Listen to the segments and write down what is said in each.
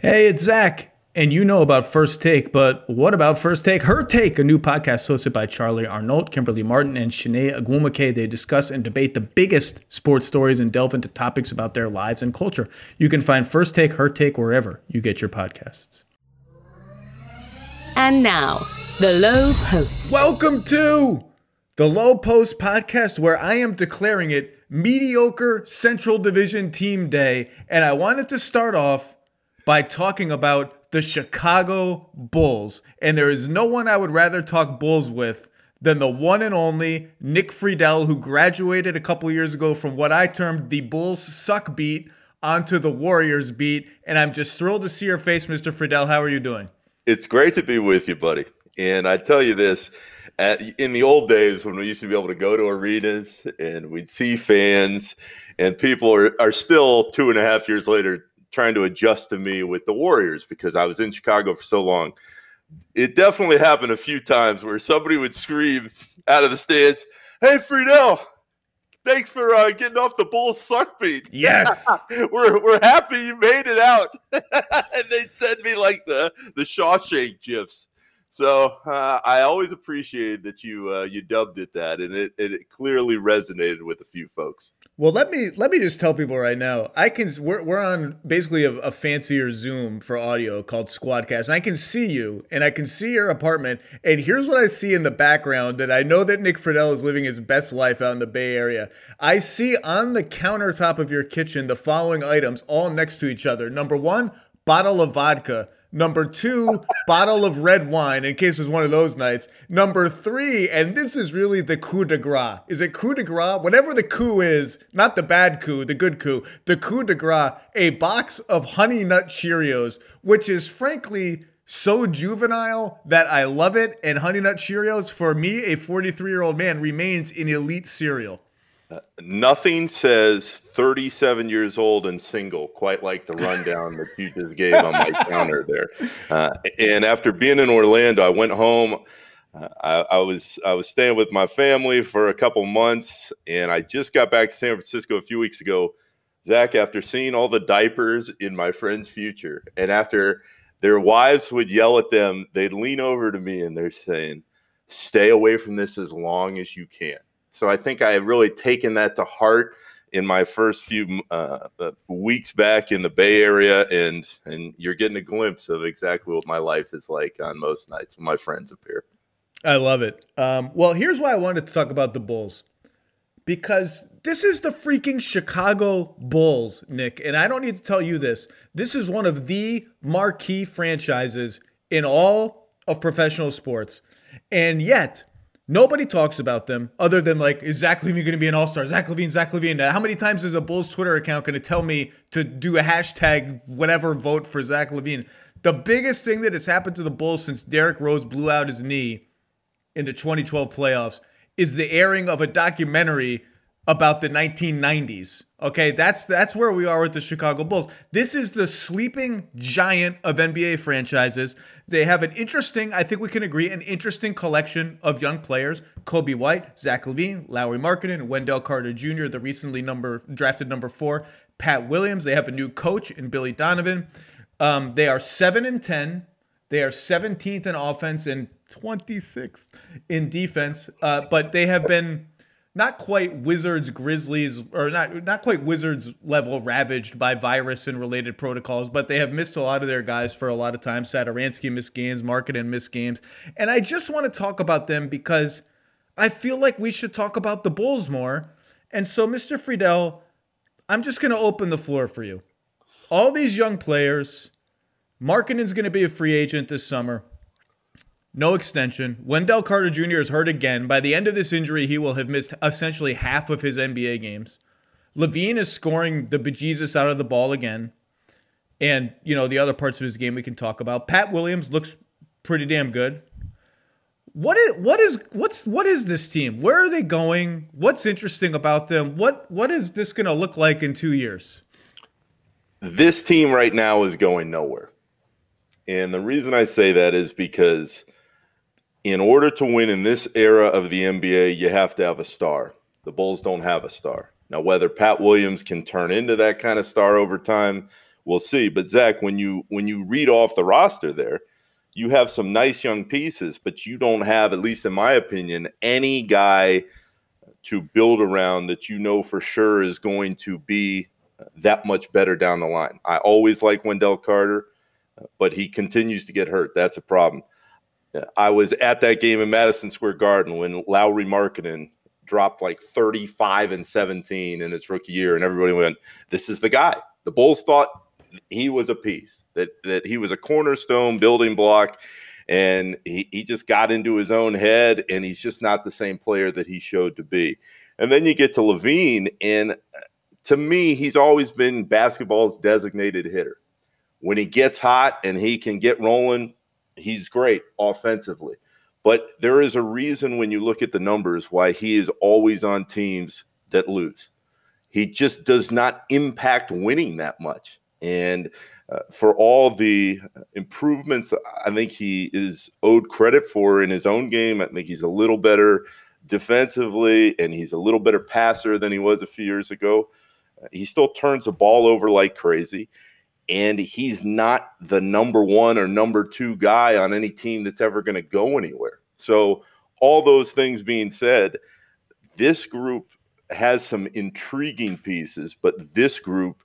Hey, it's Zach. And you know about First Take, but what about First Take? Her Take, a new podcast hosted by Charlie Arnold, Kimberly Martin, and Chiney Ogwumike. They discuss and debate the biggest sports stories and delve into topics about their lives and culture. You can find First Take, Her Take wherever you get your podcasts. And now, the Low Post. Welcome to the Low Post podcast, where I am declaring it mediocre Central Division Team Day. And I wanted to start off by talking about the Chicago Bulls. And there is no one I would rather talk Bulls with than the one and only Nick Friedell, who graduated a couple years ago from what I termed the Bulls suck beat onto the Warriors beat. And I'm just thrilled to see your face, Mr. Friedell. How are you doing? It's great to be with you, buddy. And I tell you this, at, in the old days when we used to be able to go to arenas and we'd see fans, and people are, are still two and a half years later trying to adjust to me with the Warriors because I was in Chicago for so long. It definitely happened a few times where somebody would scream out of the stands, "Hey, Friedell, thanks for uh, getting off the Bulls suck beat." Yes, we're we're happy you made it out. and they'd send me like the the Shawshank gifs so uh, I always appreciated that you uh, you dubbed it that, and it, it clearly resonated with a few folks. Well, let me let me just tell people right now. I can we're we're on basically a, a, fancier Zoom for audio called Squadcast, and I can see you, and I can see your apartment. And here's what I see in the background that I know that Nick Friedell is living his best life out in the Bay Area. I see on the countertop of your kitchen the following items all next to each other. Number one, bottle of vodka. Number two, bottle of red wine in case it was one of those nights. Number three, and this is really the coup de grace. Is it coup de grace? Whatever the coup is, not the bad coup, the good coup, the coup de grace, a box of honey nut Cheerios, which is frankly so juvenile that I love it. And honey nut Cheerios, for me, a 43 year old man, remains an elite cereal. Uh, nothing says 37 years old and single quite like the rundown that you just gave on my counter there. Uh, and after being in Orlando, I went home. Uh, I, I, was I was staying with my family for a couple months, and I just got back to San Francisco a few weeks ago. Zach, after seeing all the diapers in my friend's future, and after their wives would yell at them, they'd lean over to me and they're saying, "Stay away from this as long as you can." So I think I have really taken that to heart in my first few uh, uh, weeks back in the Bay Area, and and you're getting a glimpse of exactly what my life is like on most nights when my friends appear. I love it. Um, well, here's why I wanted to talk about the Bulls because this is the freaking Chicago Bulls, Nick, and I don't need to tell you this. This is one of the marquee franchises in all of professional sports, and yet Nobody talks about them other than like, is Zach Levine going to be an all star? Zach Levine, Zach LaVine. How many times is a Bulls Twitter account going to tell me to do a hashtag whatever vote for Zach Levine? The biggest thing that has happened to the Bulls since Derrick Rose blew out his knee in the 2012 playoffs is the airing of a documentary about the 1990s. Okay, that's that's where we are with the Chicago Bulls. This is the sleeping giant of NBA franchises. They have an interesting, I think we can agree, an interesting collection of young players: Coby White, Zach LaVine, Lauri Markkanen, Wendell Carter Jr., the recently number drafted number four, Pat Williams. They have a new coach in Billy Donovan. Um, they are seven and ten. They are 17th in offense and 26th in defense, uh, but they have been not quite Wizards, Grizzlies, or not not quite Wizards level ravaged by virus and related protocols, but they have missed a lot of their guys for a lot of time. Satoransky missed games, Markkanen missed games, and I just want to talk about them because I feel like we should talk about the Bulls more. And so, Mr. Friedell, I'm just going to open the floor for you. All these young players, Markkanen's going to be a free agent this summer no extension. Wendell Carter Jr. is hurt again. By the end of this injury, he will have missed essentially half of his NBA games. LaVine is scoring the bejesus out of the ball again. And, you know, the other parts of his game we can talk about. Pat Williams looks pretty damn good. What is what is what's what is this team? Where are they going? What's interesting about them? What what is this going to look like in 2 years? This team right now is going nowhere. And the reason I say that is because in order to win in this era of the NBA, you have to have a star. The Bulls don't have a star. Now, whether Pat Williams can turn into that kind of star over time, we'll see. But Zach, when you when you read off the roster there, you have some nice young pieces, but you don't have, at least in my opinion, any guy to build around that you know for sure is going to be that much better down the line. I always like Wendell Carter, but he continues to get hurt. That's a problem. I was at that game in Madison Square Garden when Lauri Markkanen dropped like 35 and 17 in his rookie year, and everybody went, This is the guy. The Bulls thought he was a piece, that that he was a cornerstone building block, and he, he just got into his own head, and he's just not the same player that he showed to be. And then you get to LaVine, and uh, to me, he's always been basketball's designated hitter. When he gets hot and he can get rolling, he's great offensively. But there is a reason when you look at the numbers why he is always on teams that lose. He just does not impact winning that much. And uh, for all the improvements, I think he is owed credit for in his own game. I think he's a little better defensively and he's a little better passer than he was a few years ago. He still turns the ball over like crazy. And he's not the number one or number two guy on any team that's ever going to go anywhere. So, all those things being said, this group has some intriguing pieces, but this group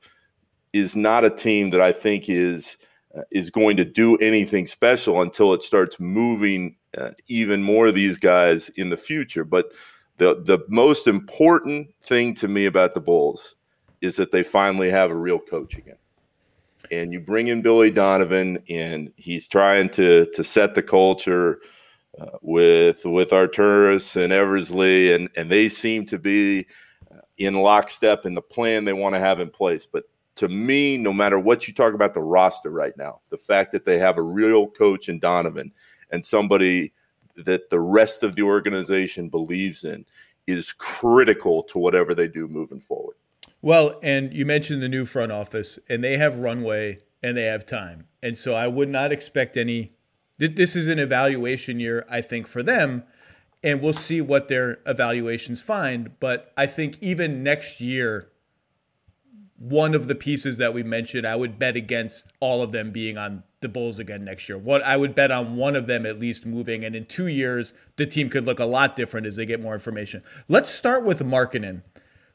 is not a team that I think is uh, is going to do anything special until it starts moving uh, even more of these guys in the future. But the the most important thing to me about the Bulls is that they finally have a real coach again. And you bring in Billy Donovan, and he's trying to to set the culture uh, with with Arturas and Eversley, and and they seem to be uh, in lockstep in the plan they want to have in place. But to me, no matter what you talk about the roster right now, the fact that they have a real coach in Donovan and somebody that the rest of the organization believes in is critical to whatever they do moving forward. Well, and you mentioned the new front office, and they have runway and they have time. And so I would not expect any. This is an evaluation year, I think, for them. And we'll see what their evaluations find. But I think even next year, one of the pieces that we mentioned, I would bet against all of them being on the Bulls again next year. What I would bet on one of them at least moving, and in two years, the team could look a lot different as they get more information. Let's start with Markkanen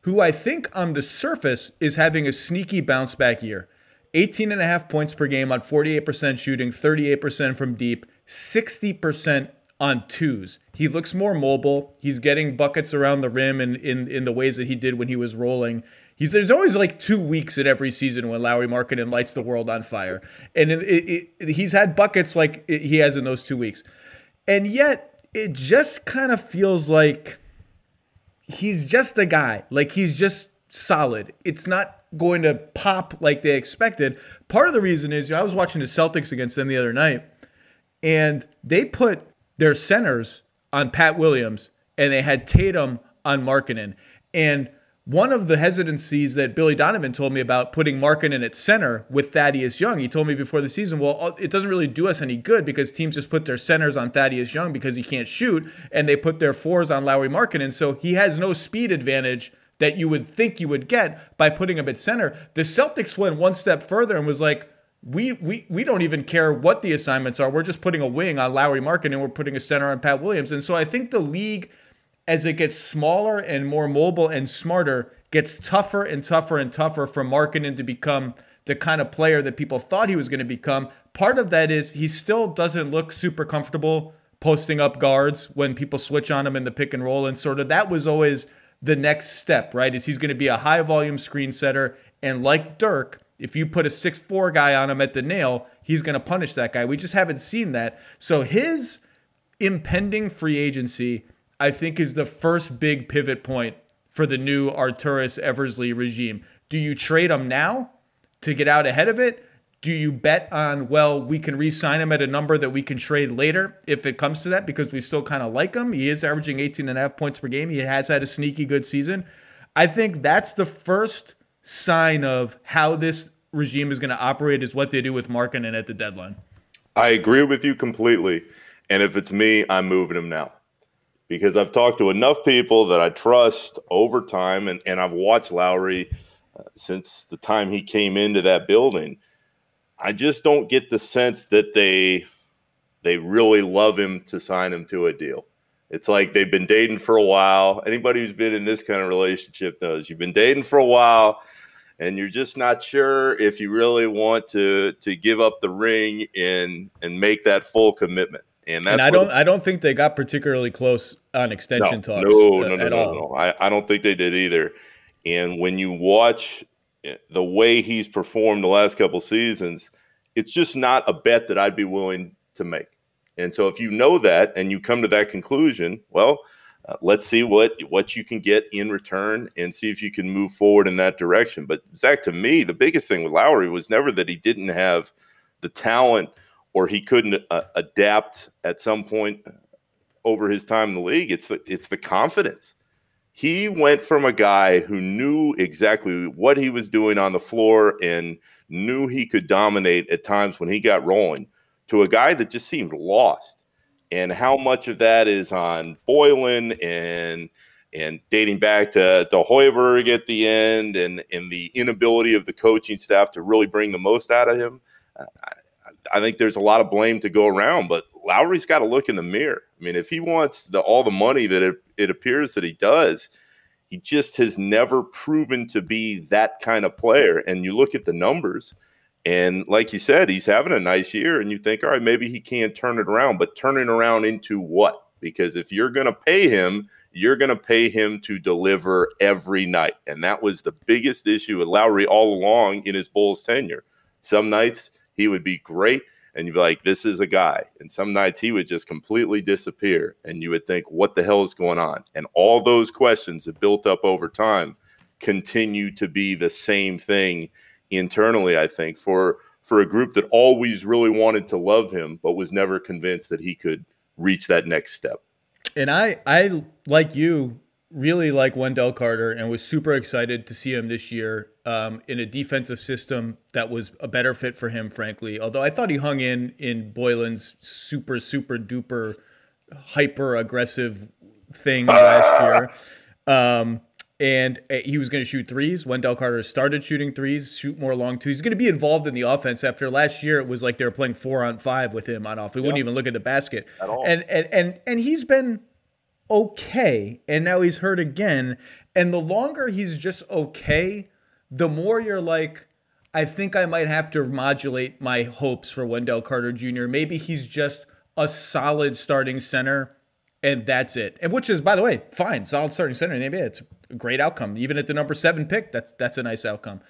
who I think on the surface is having a sneaky bounce back year. 18 and a half points per game on 48% shooting, 38% from deep, 60% on twos. He looks more mobile. He's getting buckets around the rim in, in, in the ways that he did when he was rolling. He's, there's always like two weeks in every season when Lauri Markkanen lights the world on fire. And it, it, it, he's had buckets like he has in those two weeks. And yet, it just kind of feels like he's just a guy. Like he's just solid. It's not going to pop like they expected. Part of the reason is you know, I was watching the Celtics against them the other night, and they put their centers on Pat Williams and they had Tatum on Markkanen. And one of the hesitancies that Billy Donovan told me about putting Markin in at center with Thaddeus Young, he told me before the season, well, uh, it doesn't really do us any good because teams just put their centers on Thaddeus Young because he can't shoot, and they put their fours on Lauri Markin. And So he has no speed advantage that you would think you would get by putting him at center. The Celtics went one step further and was like, we we we don't even care what the assignments are. We're just putting a wing on Lauri Markin and we're putting a center on Pat Williams. And so I think the league – as it gets smaller and more mobile and smarter, gets tougher and tougher and tougher for Markkanen to become the kind of player that people thought he was going to become. Part of that is he still doesn't look super comfortable posting up guards when people switch on him in the pick and roll. And sort of that was always the next step, right? Is he's going to be a high volume screen setter. And like Dirk, if you put a six-four guy on him at the nail, he's going to punish that guy. We just haven't seen that. So his impending free agency I think is the first big pivot point for the new Arturas Eversley regime. Do you trade him now to get out ahead of it? Do you bet on, well, we can re sign him at a number that we can trade later if it comes to that because we still kind of like him? He is averaging 18 and a half points per game. He has had a sneaky good season. I think that's the first sign of how this regime is going to operate is what they do with Markkanen at the deadline. I agree with you completely. And if it's me, I'm moving him now because I've talked to enough people that I trust over time, and, and I've watched Lauri uh, since the time he came into that building. I just don't get the sense that they they really love him to sign him to a deal. It's like they've been dating for a while. Anybody who's been in this kind of relationship knows you've been dating for a while and you're just not sure if you really want to to give up the ring and and make that full commitment. And that's and I don't I don't think they got particularly close on extension no, talks. No, no, no, no, no, no. I, I don't think they did either. And when you watch eh, the way he's performed the last couple seasons, it's just not a bet that I'd be willing to make. And so if you know that and you come to that conclusion, well, uh, let's see what what you can get in return and see if you can move forward in that direction. But Zach, to me, the biggest thing with Lauri was never that he didn't have the talent or he couldn't uh, adapt at some point over his time in the league. It's the it's the confidence. He went from a guy who knew exactly what he was doing on the floor and knew he could dominate at times when he got rolling to a guy that just seemed lost and how much of that is on Boylan and and dating back to, to Hoiberg at the end and, and the inability of the coaching staff to really bring the most out of him. I, I think there's a lot of blame to go around, but Lauri's got to look in the mirror. I mean, if he wants the, all the money that it, it appears that he does, he just has never proven to be that kind of player. And you look at the numbers – and like you said, he's having a nice year, and you think, all right, maybe he can't turn it around, but turn it around into what? Because if you're going to pay him, you're going to pay him to deliver every night. And that was the biggest issue with Lowry all along in his Bulls tenure. Some nights he would be great, and you'd be like, this is a guy. And some nights he would just completely disappear, and you would think, what the hell is going on? And all those questions that built up over time continue to be the same thing internally, I think, for for a group that always really wanted to love him, but was never convinced that he could reach that next step. And I, I like you, really like Wendell Carter, and was super excited to see him this year um, in a defensive system that was a better fit for him, frankly. Although I thought he hung in in Boylan's super, super duper, hyper aggressive thing last year. Um, and uh, he was going to shoot threes. Wendell Carter started shooting threes, shoot more long twos. He's going to be involved in the offense. After last year, it was like they were playing four on five with him on off. He yep. wouldn't even look at the basket. At all. And and and and he's been okay, and now he's hurt again. And the longer he's just okay, the more you're like, I think I might have to modulate my hopes for Wendell Carter Jr. Maybe he's just a solid starting center and that's it. And which is, by the way, fine, solid starting center in NBA. It's a great outcome. Even at the number seven pick, that's that's a nice outcome.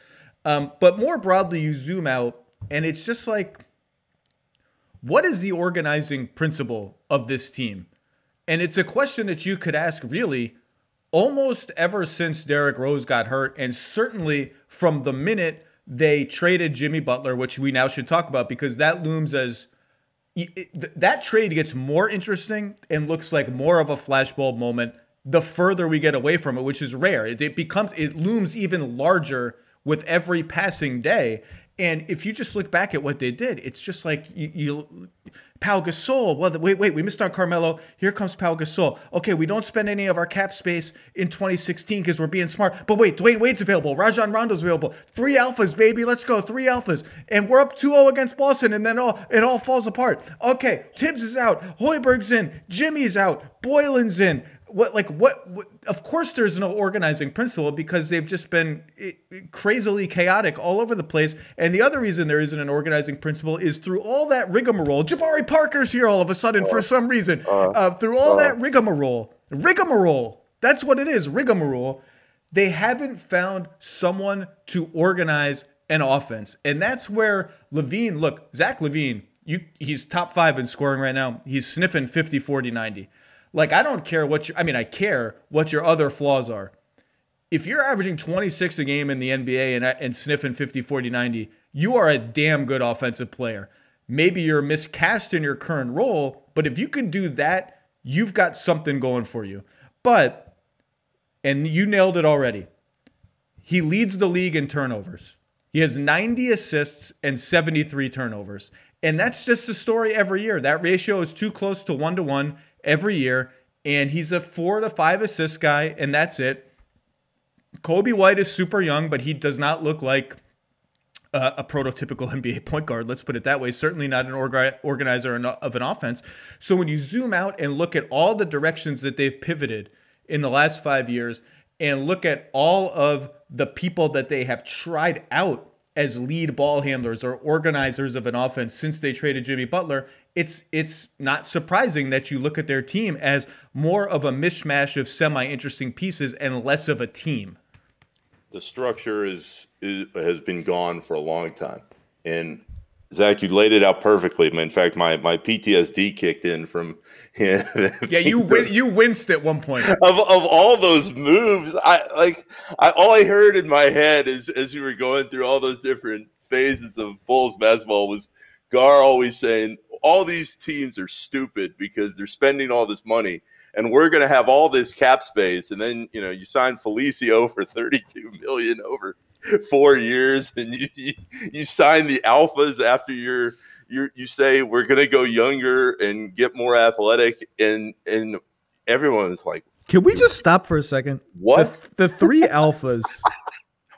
Um, but more broadly, you zoom out, and it's just like, what is the organizing principle of this team? And it's a question that you could ask really almost ever since Derrick Rose got hurt, and certainly from the minute they traded Jimmy Butler, which we now should talk about because that looms as that trade gets more interesting and looks like more of a flashbulb moment the further we get away from it, which is rare. It, becomes it looms even larger with every passing day. And if you just look back at what they did, it's just like you, you Pau Gasol. Well, wait, wait, we missed on Carmelo. Here comes Pau Gasol. Okay, we don't spend any of our cap space in 2016 because we're being smart. But wait, Dwyane Wade's available. Rajon Rondo's available. Three alphas, baby. Let's go. Three alphas. And we're up 2-0 against Boston, and then all it all falls apart. Okay, Thibs is out. Hoiberg's in. Jimmy's out. Boylan's in what like what, what, of course there's no organizing principle because they've just been eh, crazily chaotic all over the place. And the other reason there isn't an organizing principle is through all that rigmarole. Jabari parker's here all of a sudden uh, for some reason. Uh, uh, through all that rigmarole rigmarole that's what it is rigmarole they haven't found someone to organize an offense. And that's where LaVine look zach LaVine you he's top five in scoring right now. He's sniffing 50 40 90 like, I don't care what you, I mean, I care what your other flaws are. If you're averaging 26 a game in the NBA and, uh, and sniffing 50, 40, 90, you are a damn good offensive player. Maybe you're miscast in your current role, but if you can do that, you've got something going for you. But, and you nailed it already, he leads the league in turnovers. He has 90 assists and 73 turnovers. And that's just the story every year. That ratio is too close to one to one every year, and he's a four to five assist guy, and that's it. Coby White is super young, but he does not look like uh, a prototypical NBA point guard. Let's put it that way. Certainly not an orga- organizer of an offense. So when you zoom out and look at all the directions that they've pivoted in the last five years, and look at all of the people that they have tried out as lead ball handlers or organizers of an offense since they traded Jimmy Butler, it's it's not surprising that you look at their team as more of a mishmash of semi-interesting pieces and less of a team. The structure is, is has been gone for a long time, and Zach, you laid it out perfectly. In fact, my my PTSD kicked in from. Yeah, yeah you win, you winced at one point. Of of all those moves, I like. I all I heard in my head is as we were going through all those different phases of Bulls basketball was Gar always saying, all these teams are stupid because they're spending all this money and we're going to have all this cap space and then you know you sign Felicio for 32 million over 4 years and you you, you sign the alphas after you're you you say we're going to go younger and get more athletic and and everyone's like can we just stop for a second? What? The, the three alphas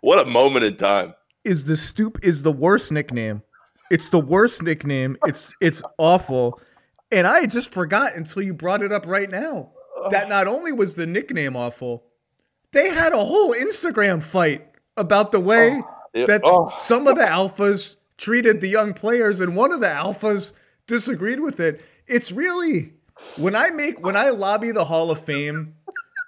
what a moment in time. is the stoop is the worst nickname it's the worst nickname. It's it's awful. And I just forgot until you brought it up right now that not only was the nickname awful, they had a whole Instagram fight about the way oh, that oh. some of the alphas treated the young players, and one of the alphas disagreed with it. It's really when I make when I lobby the Hall of Fame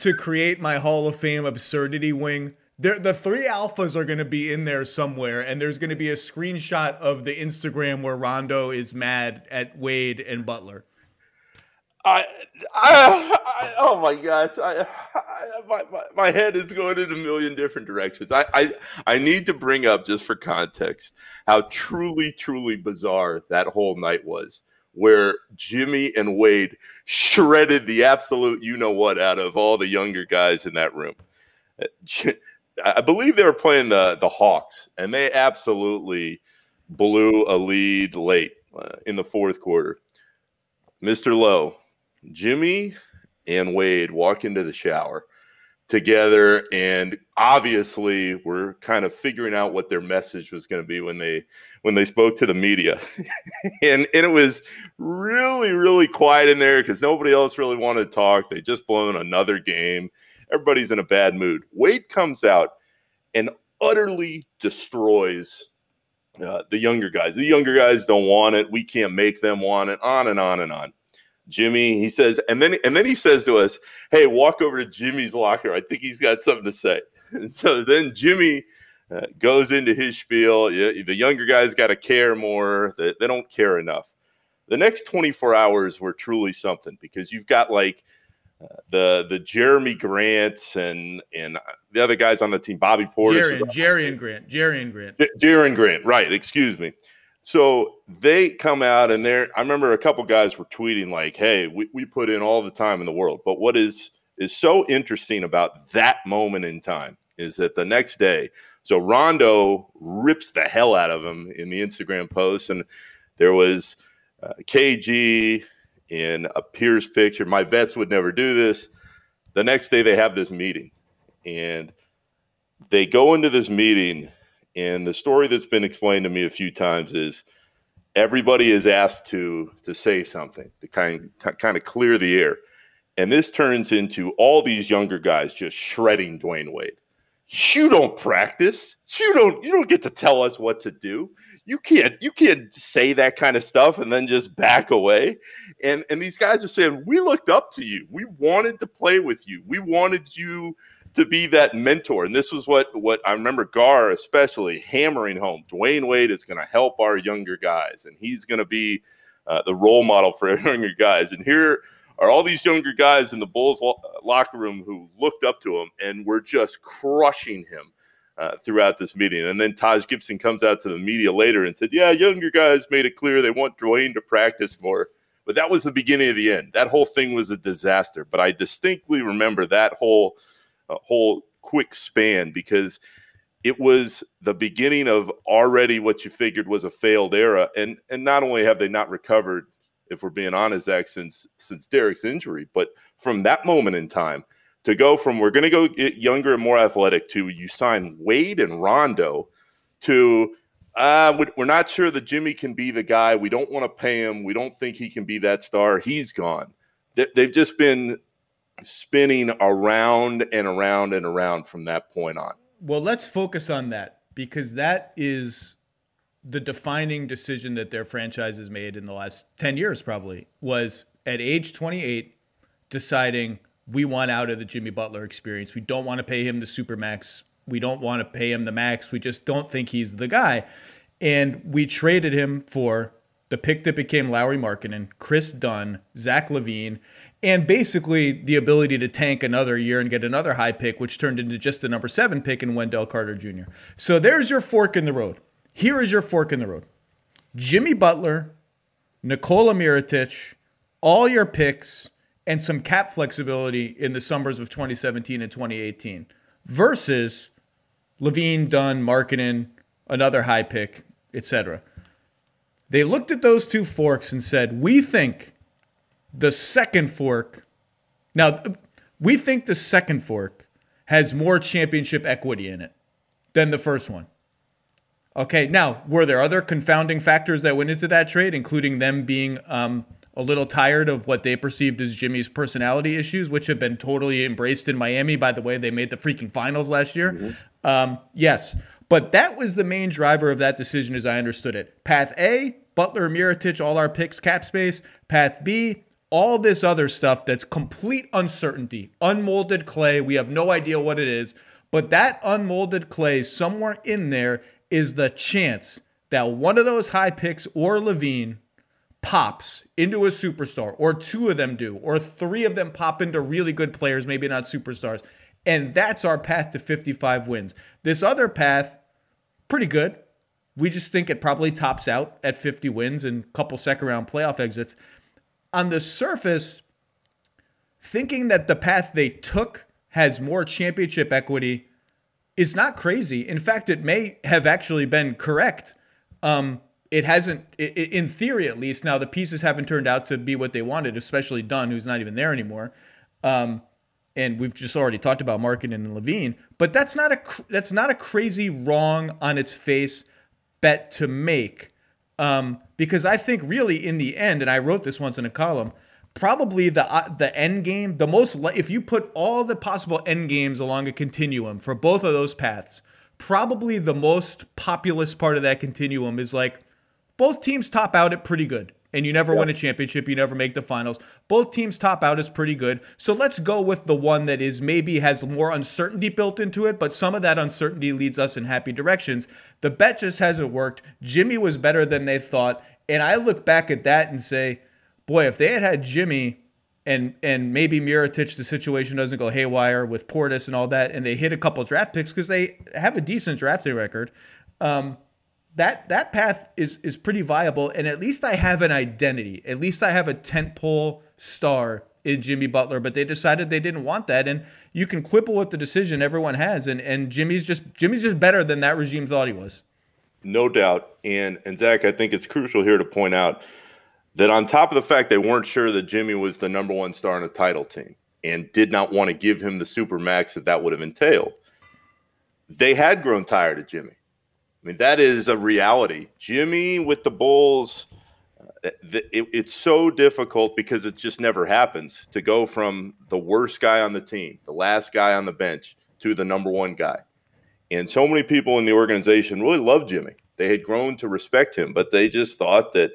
to create my Hall of Fame absurdity wing, there, the three alphas are going to be in there somewhere, and there's going to be a screenshot of the Instagram where Rondo is mad at Wade and Butler. I, I, I oh my gosh, I, I my, my, my, head is going in a million different directions. I, I, I need to bring up just for context how truly, truly bizarre that whole night was, where Jimmy and Wade shredded the absolute you know what out of all the younger guys in that room. Uh, I believe they were playing the the Hawks, and they absolutely blew a lead late uh, in the fourth quarter. Mr. Lowe, Jimmy, and Wade walk into the shower together, and obviously we're kind of figuring out what their message was going to be when they when they spoke to the media, and and it was really really quiet in there because nobody else really wanted to talk. They just blown another game Everybody's in a bad mood. Wade comes out and utterly destroys uh, the younger guys. The younger guys don't want it. We can't make them want it. On and on and on. Jimmy, he says, and then and then he says to us, "Hey, walk over to Jimmy's locker. I think he's got something to say." And so then Jimmy uh, goes into his spiel. Yeah, the younger guys got to care more. They, they don't care enough. The next 24 hours were truly something because you've got like the the Jerami Grants and and the other guys on the team, Bobby Portis, Jerry, Jerian Grant, Jerian Grant, Jerian Grant, right? Excuse me. So they come out and they're. I remember a couple guys were tweeting like, "Hey, we, we put in all the time in the world." But what is is so interesting about that moment in time is that the next day, so Rondo rips the hell out of him in the Instagram post, and there was uh, KG in a Pierce picture. My vets would never do this. The next day they have this meeting and they go into this meeting and the story that's been explained to me a few times is everybody is asked to to say something to kind to kind of clear the air. And this turns into all these younger guys just shredding Dwyane Wade. You don't practice. You don't you don't get to tell us what to do you can't you can't say that kind of stuff and then just back away. And and these guys are saying, we looked up to you. We wanted to play with you. We wanted you to be that mentor. And this was what what I remember Gar especially hammering home. Dwyane Wade is going to help our younger guys, and he's going to be uh, the role model for younger guys. And here are all these younger guys in the Bulls lo- locker room who looked up to him and were just crushing him uh, throughout this meeting. And then Taj Gibson comes out to the media later and said, Yeah, younger guys made it clear they want Dwyane to practice more. But that was the beginning of the end. That whole thing was a disaster. But I distinctly remember that whole uh, whole quick span because it was the beginning of already what you figured was a failed era. And and not only have they not recovered, if we're being honest, Zach, since since Derrick's injury, but from that moment in time, to go from we're going to go get younger and more athletic to you sign Wade and Rondo to uh, we're not sure that Jimmy can be the guy. We don't want to pay him. We don't think he can be that star. He's gone. They've just been spinning around and around and around from that point on. Well, let's focus on that because that is the defining decision that their franchise has made in the last 10 years, probably, was at age 28 deciding we want out of the Jimmy Butler experience. We don't want to pay him the super max. We don't want to pay him the max. We just don't think he's the guy. And we traded him for the pick that became Lauri Markkanen, Kris Dunn, Zach LaVine, and basically the ability to tank another year and get another high pick, which turned into just the number seven pick in Wendell Carter Jr. So there's your fork in the road. Here is your fork in the road Jimmy Butler, Nikola Mirotic, all your picks, and some cap flexibility in the summers of 2017 and 2018 versus LaVine, Dunn, Markkanen, another high pick, etc. They looked at those two forks and said, We think the second fork, now, we think the second fork has more championship equity in it than the first one. Okay, now, were there other confounding factors that went into that trade, including them being um, a little tired of what they perceived as Jimmy's personality issues, which have been totally embraced in Miami. By the way, they made the freaking finals last year. Mm-hmm. Um, yes, but that was the main driver of that decision, as I understood it. Path A, Butler, Mirotic, all our picks, cap space. Path B, all this other stuff that's complete uncertainty, unmolded clay. We have no idea what it is, but that unmolded clay somewhere in there is the chance that one of those high picks or LaVine pops into a superstar, or two of them do, or three of them pop into really good players, maybe not superstars. And that's our path to 55 wins. This other path, pretty good. We just think it probably tops out at 50 wins and a couple second round playoff exits. On the surface, thinking that the path they took has more championship equity is not crazy. In fact, it may have actually been correct. Um, it hasn't, in theory at least. Now the pieces haven't turned out to be what they wanted, especially Dunn, who's not even there anymore. Um, and we've just already talked about Markkanen and LaVine, but that's not a that's not a crazy wrong on its face bet to make, um, because I think really in the end, and I wrote this once in a column, probably the uh, the end game, the most if you put all the possible end games along a continuum for both of those paths, probably the most populous part of that continuum is like both teams top out at pretty good. And you never yep. win a championship, you never make the finals. Both teams top out is pretty good. So let's go with the one that is maybe has more uncertainty built into it, but some of that uncertainty leads us in happy directions. The bet just hasn't worked. Jimmy was better than they thought. And I look back at that and say, boy, if they had had Jimmy and and maybe Mirotic, the situation doesn't go haywire with Portis and all that, and they hit a couple draft picks because they have a decent drafting record. Um, that that path is is pretty viable, and at least I have an identity. At least I have a tentpole star in Jimmy Butler. But they decided they didn't want that, and you can quibble with the decision everyone has, and and Jimmy's just Jimmy's just better than that regime thought he was. No doubt, and and Zach, I think it's crucial here to point out that on top of the fact they weren't sure that Jimmy was the number one star in a title team and did not want to give him the super max that that would have entailed, they had grown tired of Jimmy I mean, that is a reality. Jimmy with the Bulls, uh, it, it's so difficult because it just never happens to go from the worst guy on the team, the last guy on the bench, to the number one guy. And so many people in the organization really loved Jimmy. They had grown to respect him, but they just thought that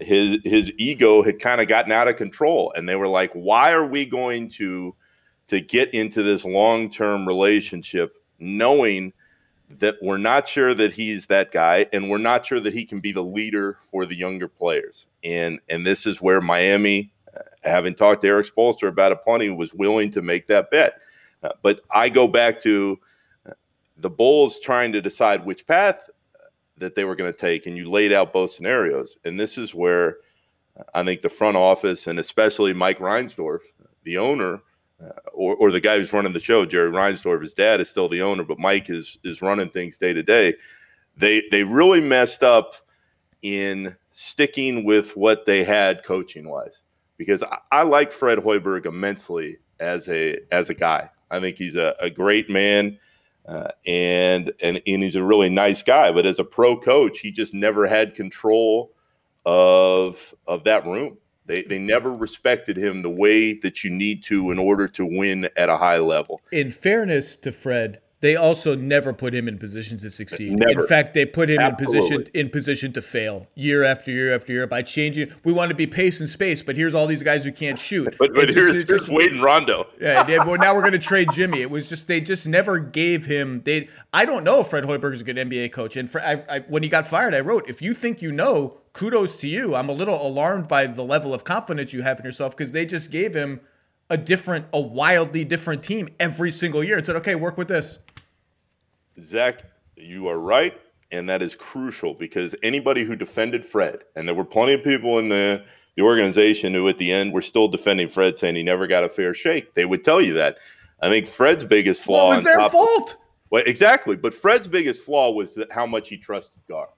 his his ego had kind of gotten out of control, and they were like, "Why are we going to to get into this long term relationship, knowing?" that we're not sure that he's that guy and we're not sure that he can be the leader for the younger players. And and this is where Miami, uh, having talked to Erik Spoelstra about it plenty, was willing to make that bet. Uh, but I go back to uh, the Bulls trying to decide which path that they were going to take, and you laid out both scenarios. And this is where I think the front office and especially Mike Reinsdorf, the owner, uh, or, or the guy who's running the show, Jerry Reinsdorf, his dad is still the owner, but Mike is is running things day to day. They they really messed up in sticking with what they had coaching wise because I, I like Fred Hoiberg immensely as a as a guy. I think he's a, a great man. Uh, and, and and he's a really nice guy, but as a pro coach, he just never had control of of that room. They, they never respected him the way that you need to in order to win at a high level. In fairness to Fred, they also never put him in positions to succeed. Never. In fact, they put him Absolutely. in position in position to fail year after year after year by changing. We want to be pace and space, but here's all these guys who can't shoot. But but It's here's, just- here's Wade and Rondo. yeah, they, well, now we're going to trade Jimmy. It was just they just never gave him. They I don't know if Fred Hoiberg is a good NBA coach. And for, I, I, when he got fired, I wrote, if you think you know, kudos to you. I'm a little alarmed by the level of confidence you have in yourself because they just gave him a different, a wildly different team every single year and said, okay, work with this. Zach, you are right. And that is crucial because anybody who defended Fred, and there were plenty of people in the, the organization who at the end were still defending Fred, saying he never got a fair shake, they would tell you that. I think Fred's biggest flaw. What was their of- fault? Well, exactly. But Fred's biggest flaw was that how much he trusted Gar,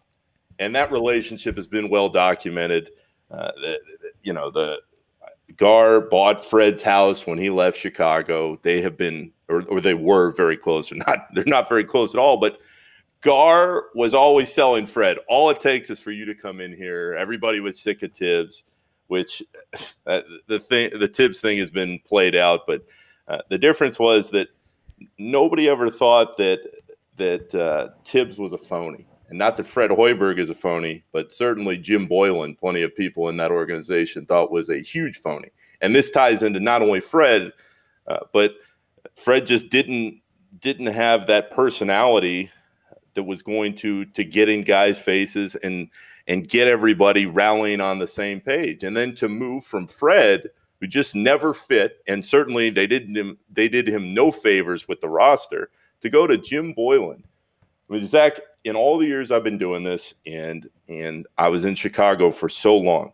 and that relationship has been well documented. Uh, the, the- you know, the Gar bought Fred's house when he left Chicago. They have been, or, or they were very close. They're not. They're not very close at all. But Gar was always selling Fred. All it takes is for you to come in here. Everybody was sick of Thibs, which uh, the thing, the Thibs thing has been played out. But uh, the difference was that nobody ever thought that that uh, Thibs was a phony, and not that Fred Hoiberg is a phony, but certainly Jim Boylan. Plenty of people in that organization thought was a huge phony, and this ties into not only Fred, uh, but Fred just didn't didn't have that personality that was going to to get in guys' faces and and get everybody rallying on the same page, and then to move from Fred who just never fit, and certainly they didn't they did him no favors with the roster to go to Jim Boylan. I mean, Zach, in all the years I've been doing this, and and I was in Chicago for so long,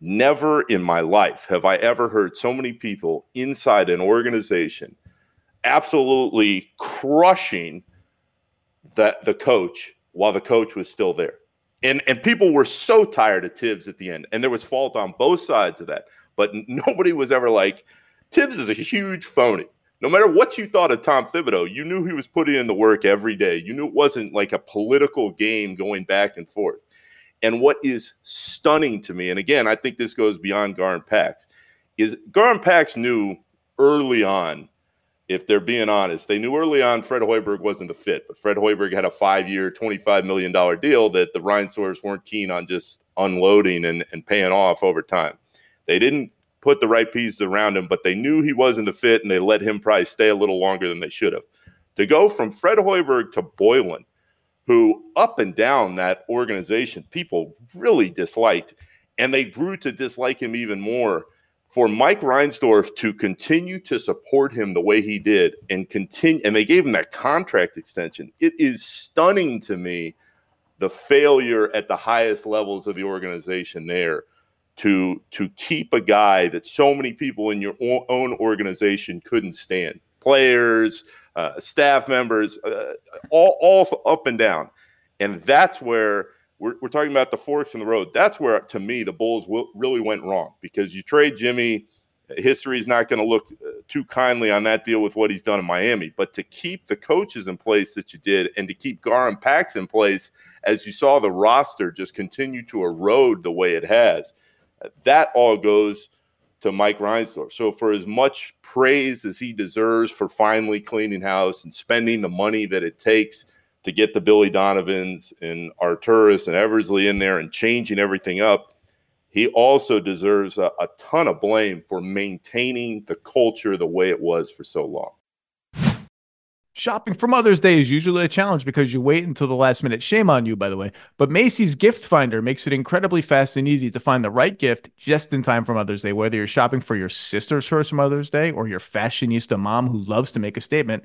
never in my life have I ever heard so many people inside an organization absolutely crushing that the coach while the coach was still there. And and people were so tired of Thibs at the end, and there was fault on both sides of that but nobody was ever like Thibs is a huge phony. No matter what you thought of Tom Thibodeau, you knew he was putting in the work every day. You knew it wasn't like a political game going back and forth. And what is stunning to me, and again, I think this goes beyond Gar and Pax, is Gar and Pax knew early on, if they're being honest, they knew early on Fred Hoiberg wasn't a fit, but Fred Hoiberg had a five-year, $25 million deal that the Reinsdorfs weren't keen on just unloading and, and paying off over time. They didn't put the right pieces around him, but they knew he wasn't the fit, and they let him probably stay a little longer than they should have. To go from Fred Hoiberg to Boylan, who up and down that organization, people really disliked, and they grew to dislike him even more. For Mike Reinsdorf to continue to support him the way he did and continue, and they gave him that contract extension. It is stunning to me the failure at the highest levels of the organization there to to keep a guy that so many people in your own organization couldn't stand players uh, staff members uh, all, all up and down and that's where we're, we're talking about the forks in the road that's where to me the bulls really went wrong because you trade jimmy history is not going to look uh, too kindly on that deal with what he's done in miami but to keep the coaches in place that you did and to keep gar and pax in place as you saw the roster just continue to erode the way it has that all goes to Mike Reinsdorf. So for as much praise as he deserves for finally cleaning house and spending the money that it takes to get the Billy Donovans and Arturas and Eversley in there and changing everything up, he also deserves a, a ton of blame for maintaining the culture the way it was for so long. Shopping for Mother's Day is usually a challenge because you wait until the last minute. Shame on you, by the way. But Macy's Gift Finder makes it incredibly fast and easy to find the right gift just in time for Mother's Day. Whether you're shopping for your sister's first Mother's Day or your fashionista mom who loves to make a statement,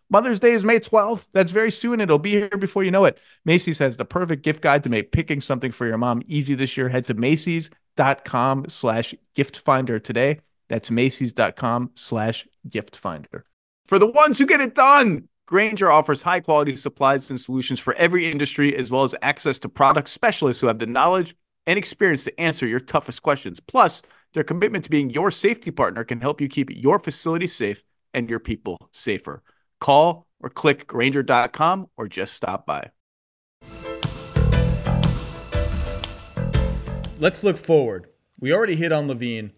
Mother's Day is May 12th. That's very soon. It'll be here before you know it. Macy's has the perfect gift guide to make picking something for your mom easy this year. Head to Macy's.com slash gift finder today. That's Macy's.com slash gift finder. For the ones who get it done, Grainger offers high quality supplies and solutions for every industry, as well as access to product specialists who have the knowledge and experience to answer your toughest questions. Plus, their commitment to being your safety partner can help you keep your facility safe and your people safer. Call or click Grainger.com or just stop by. Let's look forward. We already hit on LaVine.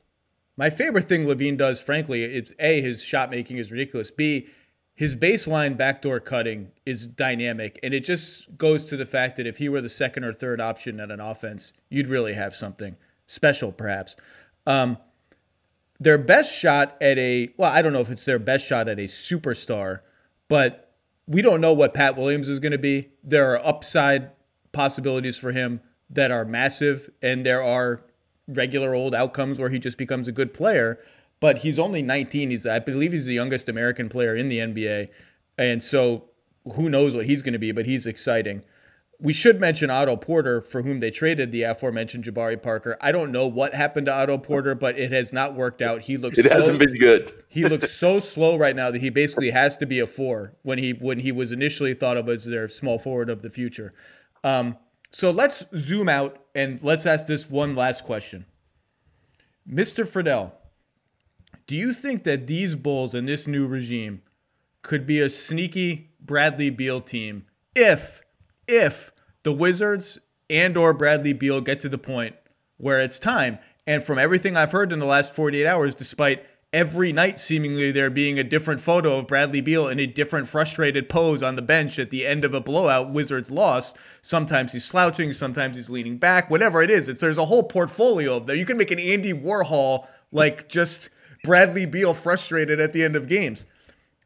My favorite thing LaVine does, frankly, is A, his shot making is ridiculous. B, his baseline backdoor cutting is dynamic. And it just goes to the fact that if he were the second or third option at an offense, you'd really have something special, perhaps. Um, their best shot at a, well, I don't know if it's their best shot at a superstar, but we don't know what Pat Williams is going to be. There are upside possibilities for him that are massive, and there are regular old outcomes where he just becomes a good player. But he's only 19. He's, I believe, he's the youngest American player in the NBA, and so who knows what he's going to be? But he's exciting. We should mention Otto Porter, for whom they traded the aforementioned Jabari Parker. I don't know what happened to Otto Porter, but it has not worked out. He looks. It so, hasn't been good. he looks so slow right now that he basically has to be a four when he when he was initially thought of as their small forward of the future. Um, so let's zoom out and let's ask this one last question, Mr. Friedell. Do you think that these Bulls and this new regime could be a sneaky Bradley Beal team if if the Wizards and or Bradley Beal get to the point where it's time. And from everything I've heard in the last 48 hours, despite every night seemingly there being a different photo of Bradley Beal in a different frustrated pose on the bench at the end of a blowout Wizards loss. Sometimes he's slouching, sometimes he's leaning back, whatever it is. It's there's a whole portfolio of that. You can make an Andy Warhol like just Bradley Beal frustrated at the end of games.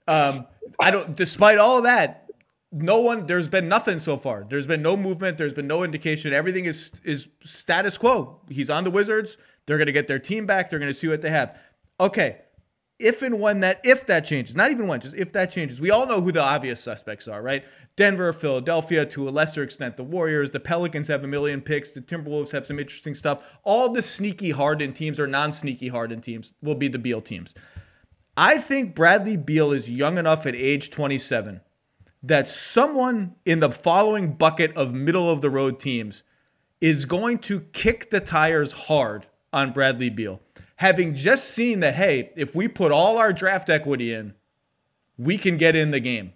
Um, I don't. Despite all that, no one there's been nothing so far. There's been no movement. There's been no indication. Everything is is status quo. He's on the wizards. They're going to get their team back. They're going to see what they have. Okay if and when that if that changes not even when just if that changes we all know who the obvious suspects are right? Denver philadelphia to a lesser extent the warriors the pelicans have a million picks the timberwolves have some interesting stuff. All the sneaky hardened teams or non-sneaky hardened teams will be the beal teams. I think bradley beal is young enough at age 27 that someone in the following bucket of middle of the road teams is going to kick the tires hard on Bradley Beal. Having just seen that, hey, if we put all our draft equity in, we can get in the game.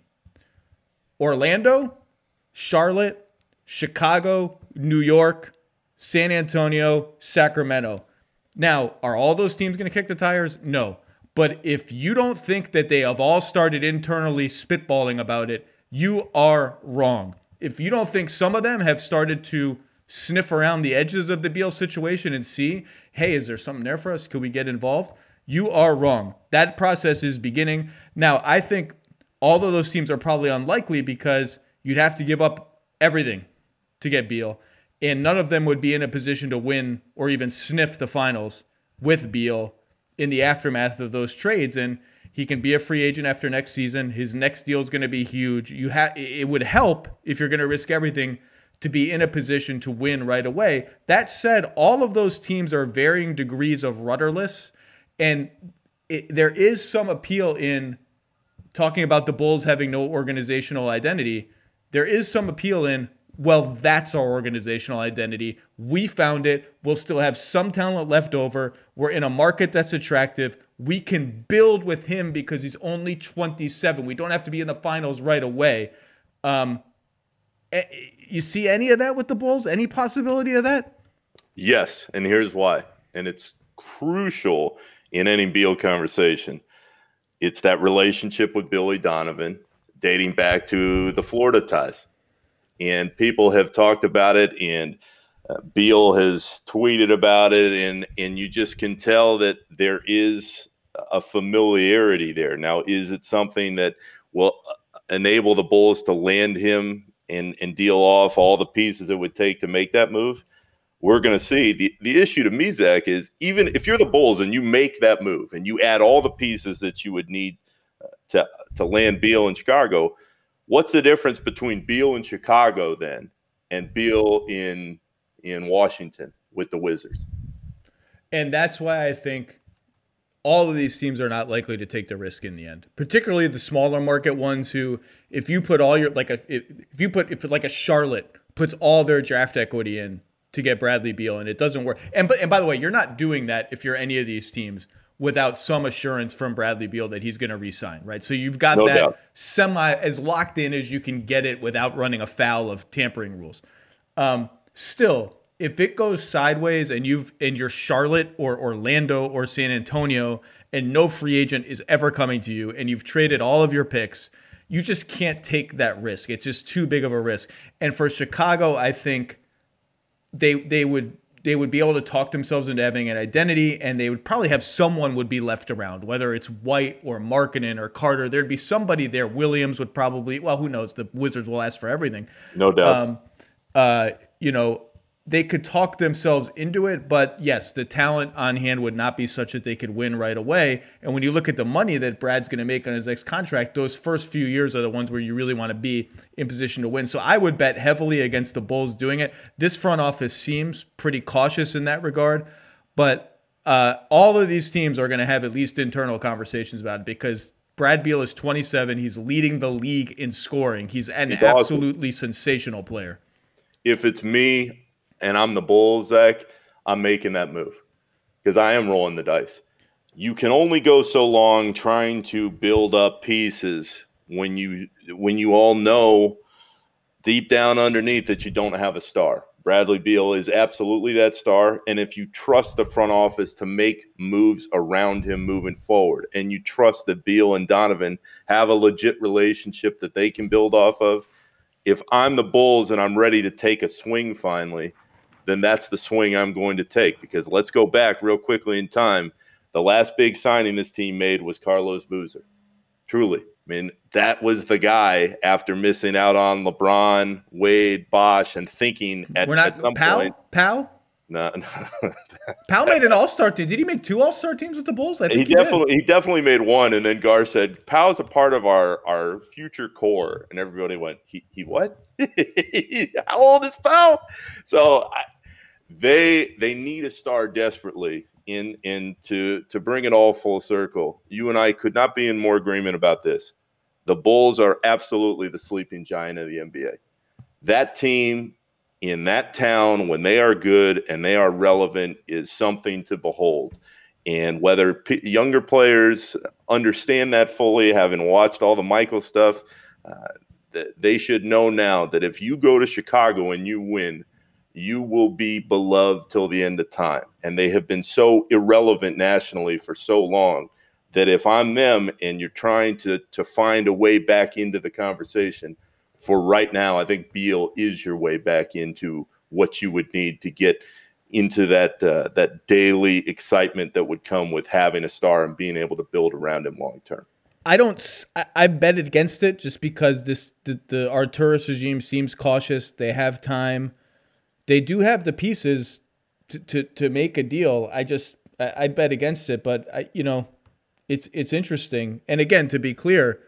Orlando, Charlotte, Chicago, New York, San Antonio, Sacramento. Now, are all those teams going to kick the tires? No. But if you don't think that they have all started internally spitballing about it, you are wrong. If you don't think some of them have started to sniff around the edges of the Beal situation and see, hey, is there something there for us? Could we get involved? You are wrong. That process is beginning. Now, I think all of those teams are probably unlikely because you'd have to give up everything to get Beal, and none of them would be in a position to win or even sniff the finals with Beal in the aftermath of those trades. And he can be a free agent after next season. His next deal is going to be huge. You have it would help if you're going to risk everything to be in a position to win right away. That said, all of those teams are varying degrees of rudderless, and it, there is some appeal in talking about the Bulls having no organizational identity. There is some appeal in well, that's our organizational identity. We found it. We'll still have some talent left over. We're in a market that's attractive. We can build with him because he's only 27. We don't have to be in the finals right away. Um, you see any of that with the Bulls? Any possibility of that? Yes, and here's why. And it's crucial in any Beal conversation. It's that relationship with Billy Donovan dating back to the Florida ties and people have talked about it and uh, Beal has tweeted about it and and you just can tell that there is a familiarity there. Now is it something that will uh, enable the Bulls to land him and and deal off all the pieces it would take to make that move? We're going to see. The the issue to me Zach is even if you're the Bulls and you make that move and you add all the pieces that you would need to to land Beal in Chicago. What's the difference between Beal in Chicago then and Beal in in Washington with the Wizards? And that's why I think all of these teams are not likely to take the risk in the end, particularly the smaller market ones who, if you put all your, like a, if, you put, if like a Charlotte puts all their draft equity in to get Bradley Beal and it doesn't work. And, but, and by the way, you're not doing that if you're any of these teams without some assurance from Bradley Beal that he's going to resign, right? So you've got no that doubt. semi as locked in as you can get it without running afoul of tampering rules. Um, still, if it goes sideways and you've and you're Charlotte or Orlando or San Antonio and no free agent is ever coming to you and you've traded all of your picks, you just can't take that risk. It's just too big of a risk. And for Chicago, I think they they would they would be able to talk themselves into having an identity and they would probably have someone would be left around whether it's white or markkanen or carter. There'd be somebody there. Williams would probably well who knows? The wizards will ask for everything. No doubt. Um, uh, you know they could talk themselves into it, but yes, the talent on hand would not be such that they could win right away. And when you look at the money that Brad's going to make on his next contract, those first few years are the ones where you really want to be in position to win. So I would bet heavily against the Bulls doing it. This front office seems pretty cautious in that regard, but uh, all of these teams are going to have at least internal conversations about it because Brad Beal is 27. He's leading the league in scoring. He's an He's absolutely awesome. sensational player. If it's me, and I'm the bull, Zach, I'm making that move because I am rolling the dice. You can only go so long trying to build up pieces when you when you all know deep down underneath that you don't have a star. Bradley Beal is absolutely that star. And if you trust the front office to make moves around him moving forward, and you trust that Beal and Donovan have a legit relationship that they can build off of, if I'm the Bulls and I'm ready to take a swing finally, then that's the swing I'm going to take. Because let's go back real quickly in time. The last big signing this team made was Carlos Boozer. Truly. I mean, that was the guy after missing out on LeBron, Wade, Bosh, and thinking at, We're not, at some Pau? point. No, made an All Star team. Did he make two All Star teams with the Bulls? I think he, he definitely did. he definitely made one. And then Gar said, "Pau's a part of our our future core," and everybody went, "He he what? How old is Pau?" So I, they they need a star desperately in in to to bring it all full circle. You and I could not be in more agreement about this. The Bulls are absolutely the sleeping giant of the NBA. That team in that town when they are good and they are relevant is something to behold. And whether p- younger players understand that fully, having watched all the Michael stuff, uh, th- they should know now that if you go to Chicago and you win, you will be beloved till the end of time. And they have been so irrelevant nationally for so long that if I'm them and you're trying to to find a way back into the conversation, for right now, I think Beal is your way back into what you would need to get into that uh, that daily excitement that would come with having a star and being able to build around him long term. I don't. I, I bet against it just because this the, the Arturas regime seems cautious. They have time they do have the pieces to, to, to make a deal. I just I, I bet against it, but I you know, it's it's interesting. And again, to be clear,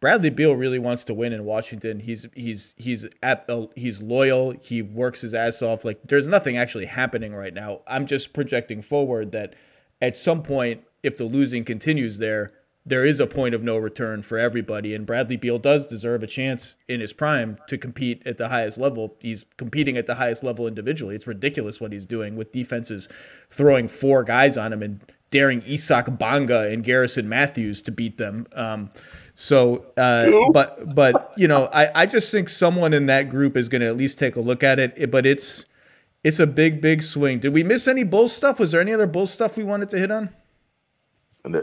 Bradley Beal really wants to win in Washington. He's he's he's at he's loyal. He works his ass off. Like there's nothing actually happening right now. I'm just projecting forward that at some point, if the losing continues there, there is a point of no return for everybody. And Bradley Beal does deserve a chance in his prime to compete at the highest level. He's competing at the highest level individually. It's ridiculous what he's doing with defenses throwing four guys on him and daring Isaac Bonga and Garrison Matthews to beat them. Um, so, uh, but but you know, I, I just think someone in that group is going to at least take a look at it. But it's it's a big big swing. Did we miss any bull stuff? Was there any other bull stuff we wanted to hit on?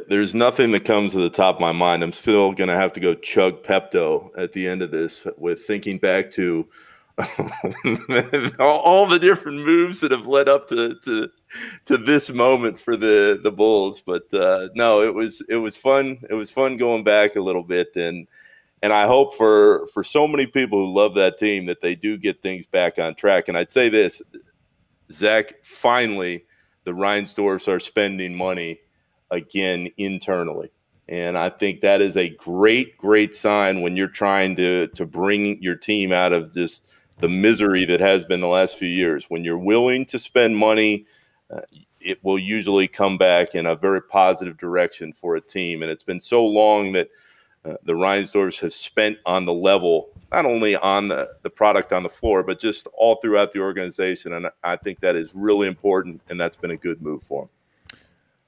There's nothing that comes to the top of my mind. I'm still going to have to go chug Pepto at the end of this with thinking back to all the different moves that have led up to, to to this moment for the the Bulls. But uh, no, it was it was fun. It was fun going back a little bit, and and I hope for for so many people who love that team that they do get things back on track. And I'd say this, Zach, finally, the Reinsdorfs are spending money again internally. And I think that is a great, great sign when you're trying to to bring your team out of just the misery that has been the last few years. When you're willing to spend money, uh, it will usually come back in a very positive direction for a team. And it's been so long that uh, the Reinsdorfs have spent on the level, not only on the, the product on the floor, but just all throughout the organization. And I think that is really important, and that's been a good move for them.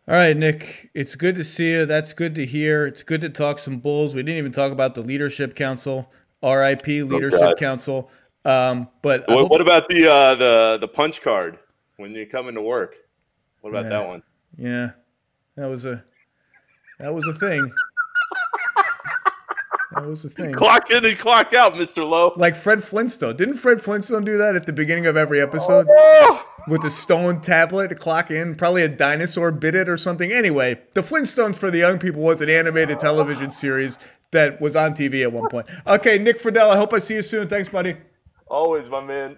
All right, Nick, it's good to see you. That's good to hear. It's good to talk some Bulls. We didn't even talk about the Leadership Council, RIP Leadership oh, Council. Um, but what, what, about the uh, the the punch card when you come into work? What about yeah, that one? Yeah, that was a that was a thing. That was the thing. Clock in and clock out, Mr. Lowe. Like Fred Flintstone. Didn't Fred Flintstone do that at the beginning of every episode? Oh. With a stone tablet to clock in? Probably a dinosaur bit it or something. Anyway, The Flintstones for the Young People was an animated television series that was on TV at one point. Okay, Nick Friedell, I hope I see you soon. Thanks, buddy. Always, my man.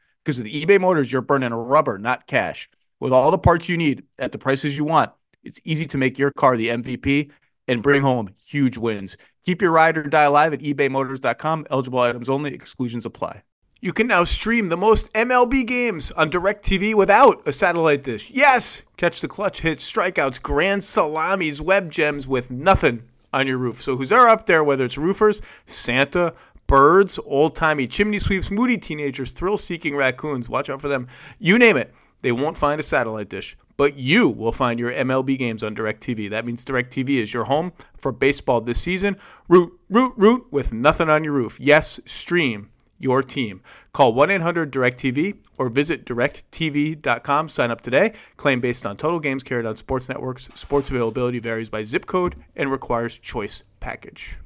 Because with eBay Motors, you're burning rubber, not cash. With all the parts you need at the prices you want, it's easy to make your car the MVP and bring home huge wins. Keep your ride or die alive at ebaymotors.com. Eligible items only, exclusions apply. You can now stream the most MLB games on DirecTV without a satellite dish. Yes! Catch the clutch hits, strikeouts, grand salamis, web gems with nothing on your roof. So who's there up there, whether it's roofers, Santa, birds, old timey chimney sweeps, moody teenagers, thrill seeking raccoons. Watch out for them. You name it, they won't find a satellite dish. But you will find your MLB games on DirecTV. That means DirecTV is your home for baseball this season. Root, root, root with nothing on your roof. Yes, stream your team. Call 1 800 DirecTV or visit directv.com. Sign up today. Claim based on total games carried on sports networks. Sports availability varies by zip code and requires choice package.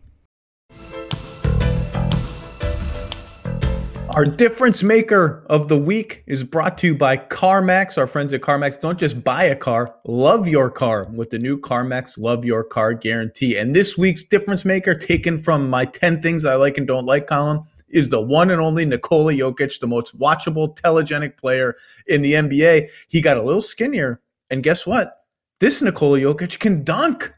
Our difference maker of the week is brought to you by CarMax. Our friends at CarMax don't just buy a car, love your car with the new CarMax Love Your Car guarantee. And this week's difference maker, taken from my 10 things I like and don't like column, is the one and only Nikola Jokic, the most watchable, telegenic player in the NBA. He got a little skinnier. And guess what? This Nikola Jokic can dunk.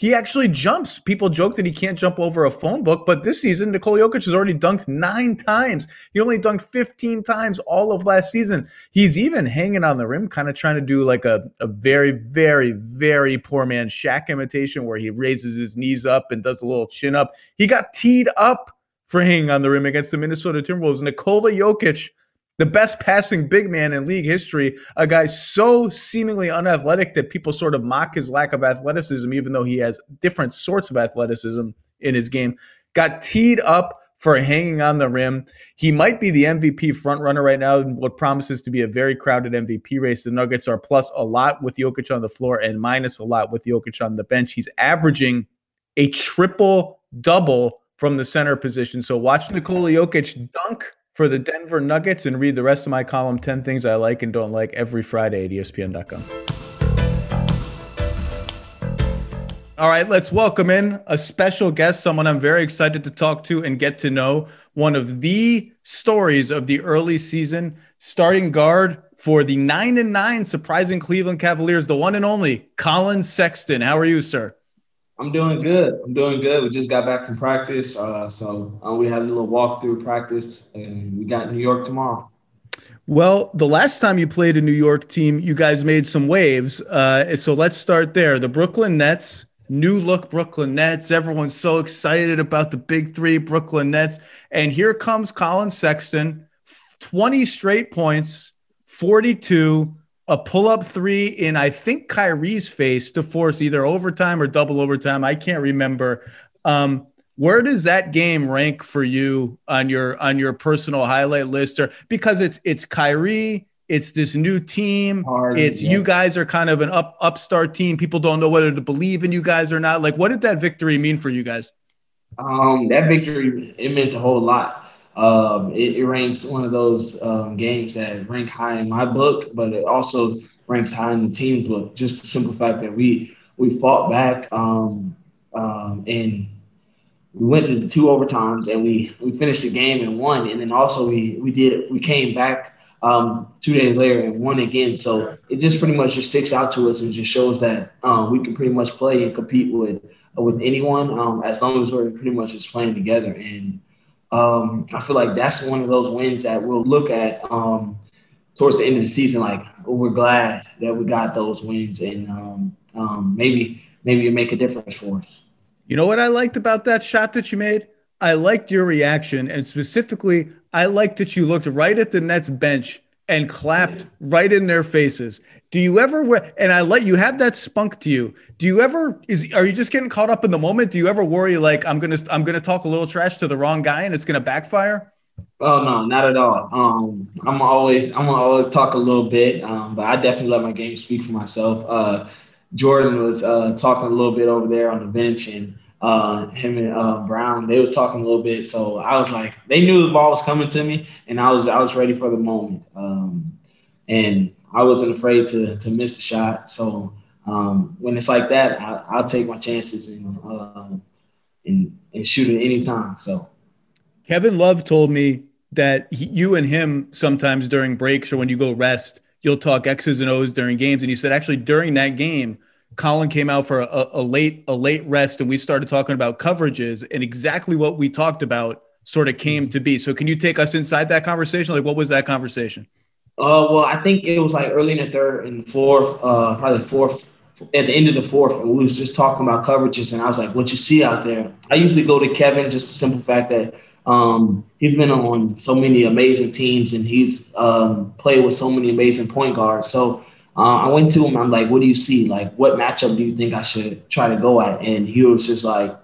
He actually jumps. People joke that he can't jump over a phone book, but this season, Nikola Jokic has already dunked nine times. He only dunked 15 times all of last season. He's even hanging on the rim, kind of trying to do like a, a very, very, very poor man Shaq imitation where he raises his knees up and does a little chin up. He got teed up for hanging on the rim against the Minnesota Timberwolves. Nikola Jokic the best passing big man in league history, a guy so seemingly unathletic that people sort of mock his lack of athleticism, even though he has different sorts of athleticism in his game, got teed up for hanging on the rim. He might be the MVP frontrunner right now in what promises to be a very crowded MVP race. The Nuggets are plus a lot with Jokic on the floor and minus a lot with Jokic on the bench. He's averaging a triple double from the center position. So watch Nikola Jokic dunk for the Denver Nuggets and read the rest of my column 10 things I like and don't like every Friday at ESPN.com. All right, let's welcome in a special guest, someone I'm very excited to talk to and get to know. One of the stories of the early season, starting guard for the 9 and 9 surprising Cleveland Cavaliers, the one and only Collin Sexton. How are you, sir? I'm doing good. I'm doing good. We just got back from practice, uh, so uh, we had a little walkthrough practice, and we got New York tomorrow. Well, the last time you played a New York team, you guys made some waves. Uh, so let's start there. The Brooklyn Nets, new look Brooklyn Nets. Everyone's so excited about the big three Brooklyn Nets. And here comes Collin Sexton, 20 straight points, 42 a pull up three in, I think, Kyrie's face to force either overtime or double overtime. I can't remember. Um, where does that game rank for you on your on your personal highlight list? Or because it's it's Kyrie, It's this new team. Hard, it's yeah. you guys are kind of an up upstart team. People don't know whether to believe in you guys or not. Like, what did that victory mean for you guys? Um, that victory it meant a whole lot. Um, it, it ranks one of those um, games that rank high in my book, but it also ranks high in the team's book. Just the simple fact that we we fought back um, um, and we went to two overtimes and we we finished the game and won. And then also we we did we came back um, two days later and won again. So it just pretty much just sticks out to us and just shows that um, we can pretty much play and compete with with anyone as long as we're pretty much just playing together. And um, I feel like that's one of those wins that we'll look at um, towards the end of the season. Like oh, we're glad that we got those wins and um, um, maybe maybe it make a difference for us. You know what I liked about that shot that you made? I liked your reaction, and specifically, I liked that you looked right at the Nets bench and clapped right in their faces. Do you ever? And I let you have that spunk to you. Do you ever? Is are you just getting caught up in the moment? Do you ever worry like I'm gonna I'm gonna talk a little trash to the wrong guy and it's gonna backfire? Oh no, not at all. Um, I'm always I'm gonna always talk a little bit, um, but I definitely let my game speak for myself. Uh, Jordan was uh, talking a little bit over there on the bench, and uh, him and uh, Brown they was talking a little bit. So I was like, they knew the ball was coming to me, and I was I was ready for the moment, um, and I wasn't afraid to to miss the shot. So um, when it's like that, I, will take my chances and uh, and and shoot it anytime. So. Kevin Love told me that he, you and him sometimes during breaks or when you go rest, you'll talk X's and O's during games. And he said actually during that game, Collin came out for a, a late a late rest, and we started talking about coverages, and exactly what we talked about sort of came to be. So, can you take us inside that conversation? Like, what was that conversation? Uh, well, I think it was like early in the third and fourth, uh, probably fourth, at the end of the fourth, and we was just talking about coverages, and I was like, "What you see out there?" I usually go to Kevin, just the simple fact that um, he's been on so many amazing teams, and he's um, played with so many amazing point guards. So uh, I went to him. I'm like, "What do you see? Like, what matchup do you think I should try to go at?" And he was just like,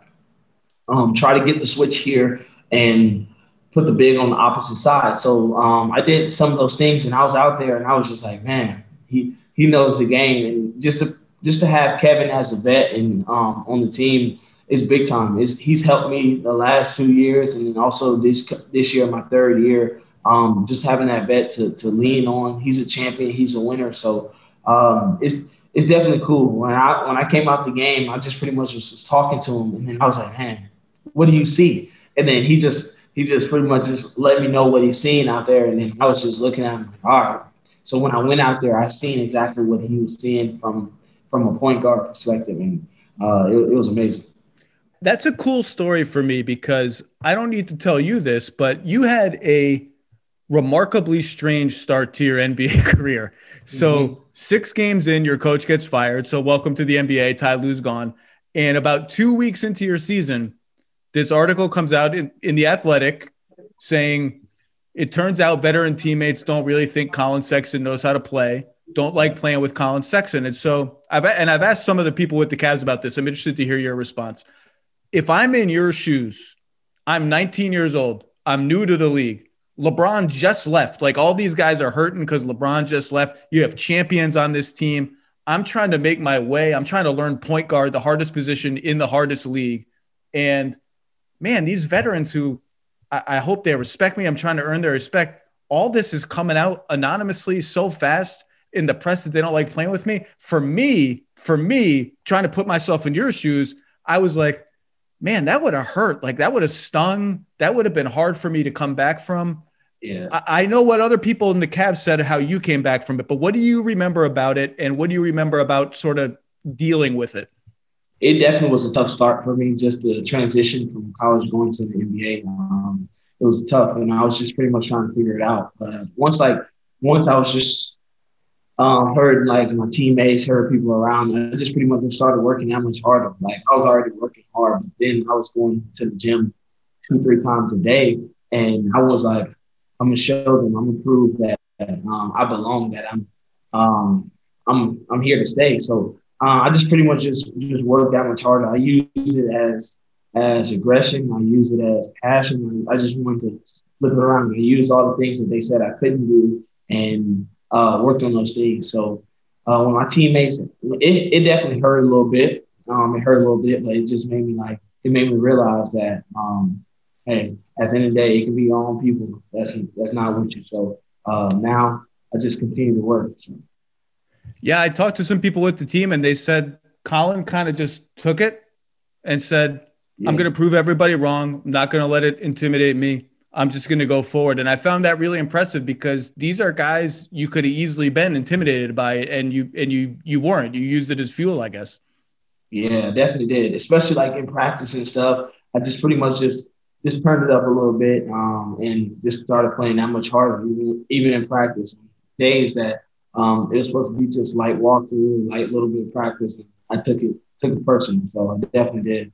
um, "Try to get the switch here and put the big on the opposite side." So um, I did some of those things, and I was out there, and I was just like, "Man, he he knows the game." And just to just to have Kevin as a vet and um, on the team is big time. It's, he's helped me the last two years, and also this this year, my third year. Um, just having that vet to to lean on. He's a champion. He's a winner. So um, it's it's definitely cool. When I when I came out the game, I just pretty much was, was talking to him, and then I was like, "Man, what do you see?" And then he just he just pretty much just let me know what he's seeing out there, and then I was just looking at him like, "All right." So when I went out there, I seen exactly what he was seeing from from a point guard perspective, and uh, it, it was amazing. That's a cool story for me because I don't need to tell you this, but you had a remarkably strange start to your NBA career. So, mm-hmm. six games in, your coach gets fired. So, welcome to the NBA. Ty Lue's gone. And about two weeks into your season, this article comes out in, in The Athletic saying it turns out veteran teammates don't really think Collin Sexton knows how to play, don't like playing with Collin Sexton. And so, I've and I've asked some of the people with the Cavs about this. I'm interested to hear your response. If I'm in your shoes, I'm 19 years old, I'm new to the league. LeBron just left. Like all these guys are hurting because LeBron just left. You have champions on this team. I'm trying to make my way. I'm trying to learn point guard, the hardest position in the hardest league. And man, these veterans who I, I hope they respect me, I'm trying to earn their respect. All this is coming out anonymously so fast in the press that they don't like playing with me. For me, for me, trying to put myself in your shoes, I was like, man, that would have hurt. Like that would have stung. That would have been hard for me to come back from. Yeah. I, I know what other people in the Cavs said how you came back from it, but what do you remember about it? And what do you remember about sort of dealing with it? It definitely was a tough start for me, just the transition from college going to the NBA. Um, it was tough, and I was just pretty much trying to figure it out. But once, like, once I was just um, heard like my teammates, heard people around. I just pretty much started working that much harder. Like I was already working hard, but then I was going to the gym two, three times a day, and I was like, I'm gonna show them, I'm gonna prove that um, I belong, that I'm, um, I'm, I'm here to stay. So uh, I just pretty much just just worked that much harder. I use it as as aggression. I use it as passion. I just wanted to flip it around and use all the things that they said I couldn't do and uh, worked on those things. So uh, when my teammates, it, it definitely hurt a little bit. Um, it hurt a little bit, but it just made me like it made me realize that um, hey, at the end of the day, it can be your own people. That's that's not with you. So uh, now I just continue to work. So. Yeah, I talked to some people with the team, and they said Collin kind of just took it and said, yeah. "I'm going to prove everybody wrong. I'm not going to let it intimidate me. I'm just going to go forward. And I found that really impressive because these are guys you could have easily been intimidated by and you and you you weren't. You used it as fuel, I guess. Yeah, definitely did. Especially like in practice and stuff. I just pretty much just just turned it up a little bit um, and just started playing that much harder, even, even in practice. Days that um, it was supposed to be just light walkthrough, light little bit of practice. I took it took it personal, so I definitely did.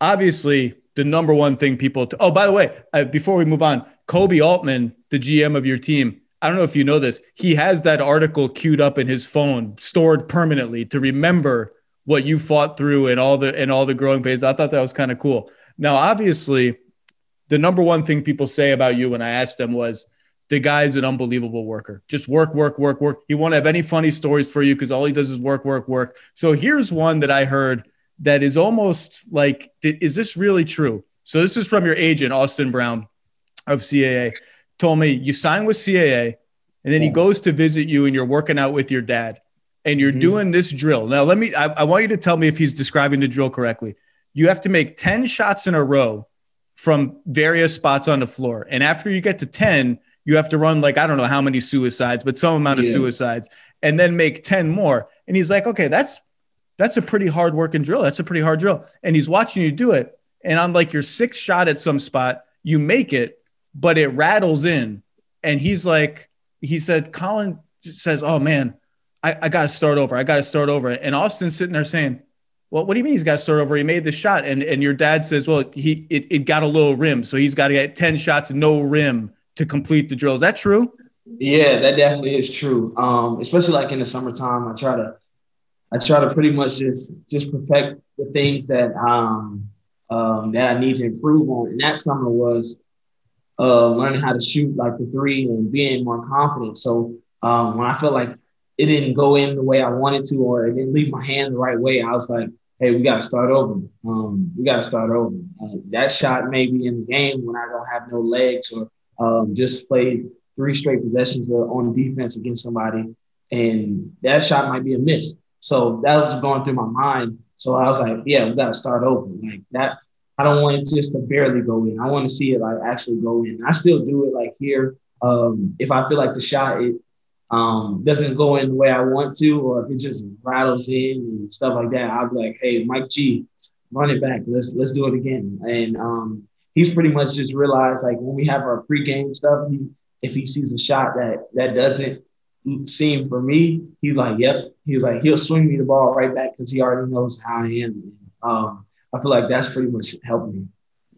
Obviously, the number one thing people. T- oh, by the way, uh, before we move on, Koby Altman, the GM of your team, I don't know if you know this. He has that article queued up in his phone, stored permanently to remember what you fought through and all the and all the growing pains. I thought that was kind of cool. Now, obviously, the number one thing people say about you when I asked them was the guy's an unbelievable worker. Just work, work, work, work. He won't have any funny stories for you because all he does is work, work, work. So here's one that I heard that is almost like, is this really true? So this is from your agent, Austin Brown of CAA, told me you sign with CAA and then he goes to visit you and you're working out with your dad and you're mm-hmm. doing this drill. Now, let me, I, I want you to tell me if he's describing the drill correctly. You have to make 10 shots in a row from various spots on the floor. And after you get to 10, you have to run like, I don't know how many suicides, but some amount of suicides and then make 10 more. And he's like, okay, that's that's a pretty hard working drill. That's a pretty hard drill. And he's watching you do it. And on like your sixth shot at some spot, you make it, but it rattles in. And he's like, he said, Collin says, Oh man, I, I got to start over. I got to start over. And Austin's sitting there saying, Well, what do you mean he's got to start over? He made the shot. And, and your dad says, Well, he it, it got a little rim. So he's got to get 10 shots, no rim to complete the drill. Is that true? Yeah, that definitely is true. Um, especially like in the summertime, I try to I try to pretty much just just perfect the things that um, um, that I need to improve on. And that summer was uh, learning how to shoot like the three and being more confident. So um, when I felt like it didn't go in the way I wanted to, or it didn't leave my hand the right way, I was like, "Hey, we got to start over. Um, we got to start over." Uh, that shot may be in the game when I don't have no legs, or um, just played three straight possessions on defense against somebody, and that shot might be a miss. So that was going through my mind. So I was like, yeah, we got to start over. Like that, I don't want it just to barely go in. I want to see it like actually go in. I still do it like here. Um, if I feel like the shot it um, doesn't go in the way I want to, or if it just rattles in and stuff like that, I'll be like, hey, Mike G, run it back. Let's let's do it again. And um, he's pretty much just realized like when we have our pregame stuff, he, if he sees a shot that that doesn't seem for me, he's like, yep. He's like, he'll swing me the ball right back because he already knows how I am. Um, I feel like that's pretty much helped me.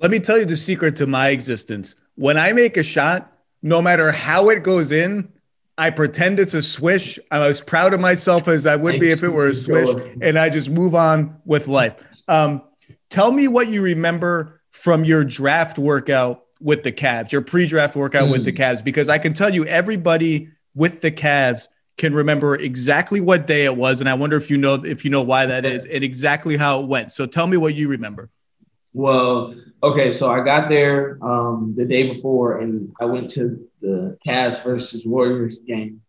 Let me tell you the secret to my existence. When I make a shot, no matter how it goes in, I pretend it's a swish. I'm as proud of myself as I would be if it were a swish, and I just move on with life. Um, tell me what you remember from your draft workout with the Cavs, your pre-draft workout mm. with the hmm. Cavs, because I can tell you everybody with the Cavs can remember exactly what day it was, and I wonder if you know if you know why that is and exactly how it went. So tell me what you remember. Well, okay, so I got there um, the day before, and I went to the Cavs versus Warriors game,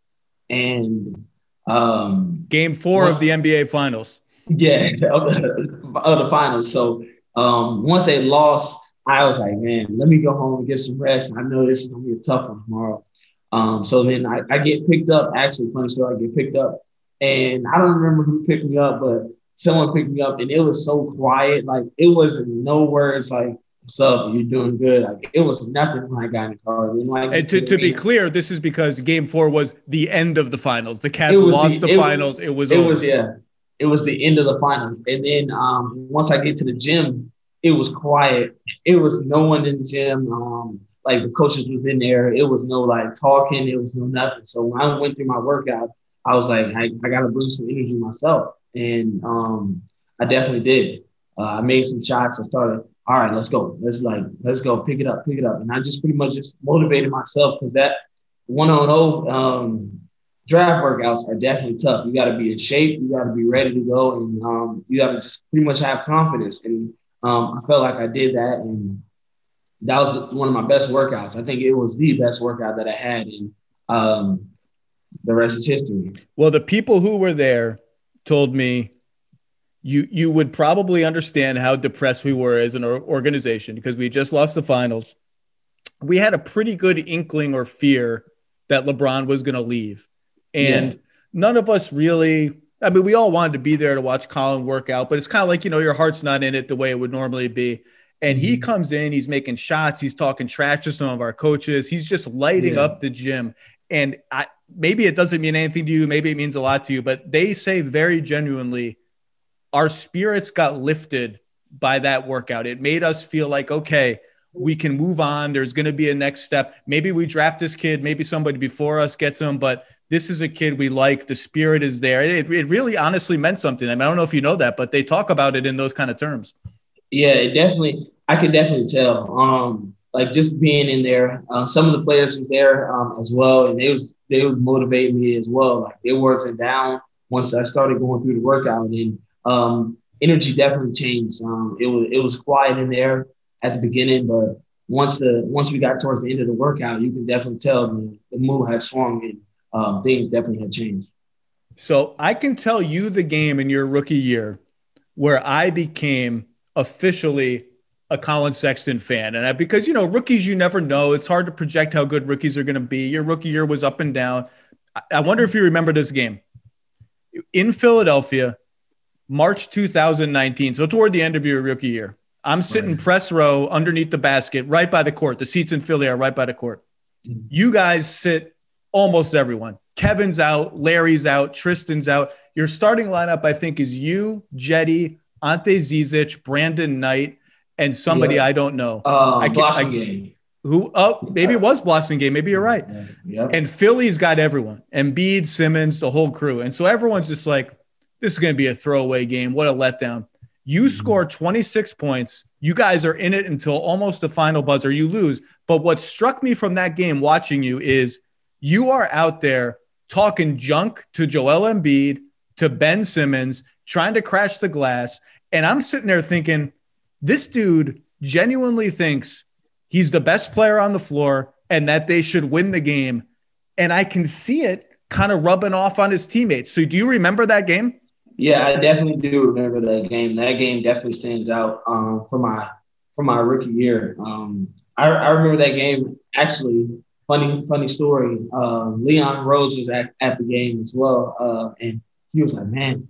and um, game four well, of the NBA Finals. Yeah, of the, of the finals. So um, once they lost, I was like, man, let me go home and get some rest. I know this is gonna be a tough one tomorrow. Um, so then I, I, get picked up. Actually, funny story, I get picked up, and I don't remember who picked me up, but someone picked me up, and it was so quiet. Like it wasn't no words. Like what's up? You're doing good. Like it was nothing when I got in the car. And, like, and to, to be clear, this is because Game Four was the end of the finals. The Cavs lost the, the it finals. Was, it was. It over. was yeah. It was the end of the finals, and then um, once I get to the gym, it was quiet. It was no one in the gym. Um, like the coaches was in there. It was no like talking. It was no nothing. So when I went through my workout, I was like, I, I got to bring some energy myself, and um, I definitely did. Uh, I made some shots. I started. All right, let's go. Let's like let's go. Pick it up. Pick it up. And I just pretty much just motivated myself because that one on oh, um, draft workouts are definitely tough. You got to be in shape. You got to be ready to go, and um, you got to just pretty much have confidence. And um, I felt like I did that, and that was one of my best workouts. I think it was the best workout that I had, and um, the rest is history. Well, the people who were there told me you you would probably understand how depressed we were as an organization because we just lost the finals. We had a pretty good inkling or fear that LeBron was going to leave, and yeah. none of us really. I mean, we all wanted to be there to watch Collin work out, but it's kind of like you know your heart's not in it the way it would normally be. And he comes in, he's making shots, he's talking trash to some of our coaches, he's just lighting yeah. up the gym. And I maybe it doesn't mean anything to you, maybe it means a lot to you, but they say very genuinely, our spirits got lifted by that workout. It made us feel like, okay, we can move on. There's going to be a next step. Maybe we draft this kid, maybe somebody before us gets him, but this is a kid we like. The spirit is there. It, it really honestly meant something. I mean, I don't know if you know that, but they talk about it in those kind of terms. Yeah, it definitely. I could definitely tell. Um, like just being in there, uh, some of the players was there um, as well, and they was they was motivating me as well. Like it wasn't down once I started going through the workout, and um, energy definitely changed. Um, it was it was quiet in there at the beginning, but once the once we got towards the end of the workout, you can definitely tell the, the mood had swung and um, things definitely had changed. So I can tell you the game in your rookie year where I became officially a Collin Sexton fan. And I, because, you know, rookies, you never know. It's hard to project how good rookies are going to be. Your rookie year was up and down. I, I wonder if you remember this game in Philadelphia, March 2019. So toward the end of your rookie year, I'm sitting right. press row underneath the basket, right by the court. The seats in Philly are right by the court. You guys sit almost everyone. Kevin's out, Larry's out, Tristan's out. Your starting lineup, I think, is you, Cedi, Ante Zizic, Brandon Knight, and somebody yeah. I don't know. Uh, I Game. Who? Oh, maybe it was Game. Maybe you're right. Yeah. And Philly's got everyone, Embiid, Simmons, the whole crew, and so everyone's just like, "This is going to be a throwaway game. What a letdown." You mm-hmm. score 26 points. You guys are in it until almost the final buzzer. You lose. But what struck me from that game watching you is you are out there talking junk to Joel Embiid, to Ben Simmons, trying to crash the glass. And I'm sitting there thinking, this dude genuinely thinks he's the best player on the floor and that they should win the game. And I can see it kind of rubbing off on his teammates. So, do you remember that game? Yeah, I definitely do remember that game. That game definitely stands out um, for my for my rookie year. Um, I, I, remember that game. Actually, funny funny story. Uh, Leon Rose was at, at the game as well, uh, and he was like, "Man,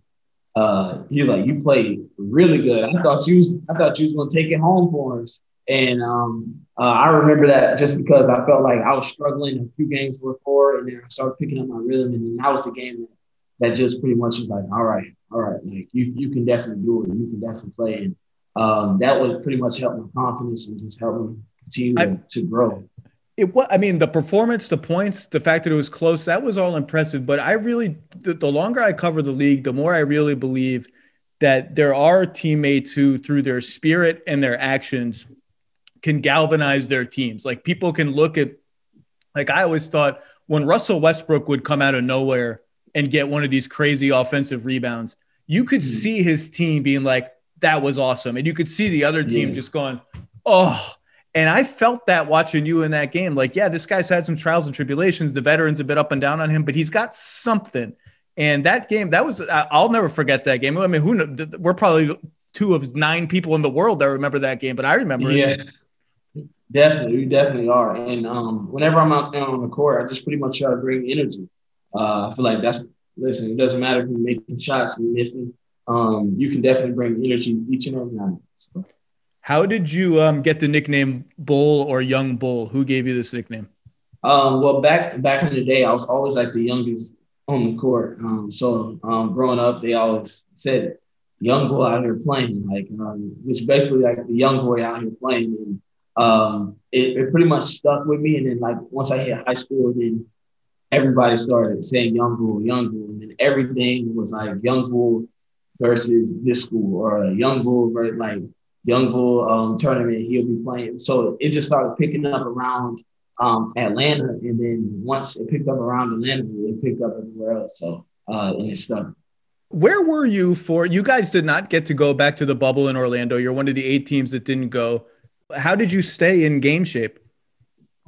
uh, he was like, "You played really good. I thought you was, I thought you was gonna take it home for us." And um, uh, I remember that just because I felt like I was struggling a few games before, and then I started picking up my rhythm, and then that was the game that, that just pretty much was like, "All right, all right, like you you can definitely do it. You can definitely play." And um, that would pretty much help my confidence and just help me continue I, to grow it was i mean the performance the points the fact that it was close that was all impressive but i really the, the, longer i cover the league the more i really believe that there are teammates who through their spirit and their actions can galvanize their teams like people can look at like i always thought when russell westbrook would come out of nowhere and get one of these crazy offensive rebounds you could mm-hmm. see his team being like that was awesome and you could see the other team yeah. just going oh and I felt that watching you in that game. Like, yeah, this guy's had some trials and tribulations. The veterans have been up and down on him, but he's got something. And that game, that was, I'll never forget that game. I mean, who, we're probably two of nine people in the world that remember that game, but I remember it. yeah. it. Definitely, we definitely are. And um, whenever I'm out there on the court, I just pretty much try to bring energy. Uh, I feel like that's listen. It doesn't matter if you're making shots and missing. Um, you can definitely bring energy each and every night. So. How did you um, get the nickname Bull or Young Bull? Who gave you this nickname? Um, well, back back in the day, I was always like the youngest on the court. Um, so um, growing up, they always said young boy out here playing, like um, which basically like the young boy out here playing. And um, it, it, pretty much stuck with me. And then like once I hit high school, then everybody started saying young bull, young bull, and then everything was like young bull versus this school or young bull versus like Young Bull um, tournament he'll be playing. So it just started picking up around um, Atlanta, and then once it picked up around Atlanta, it picked up everywhere else. So uh, and it stuck. Where were you for? You guys did not get to go back to the bubble in Orlando. You're one of the eight teams that didn't go. How did you stay in game shape?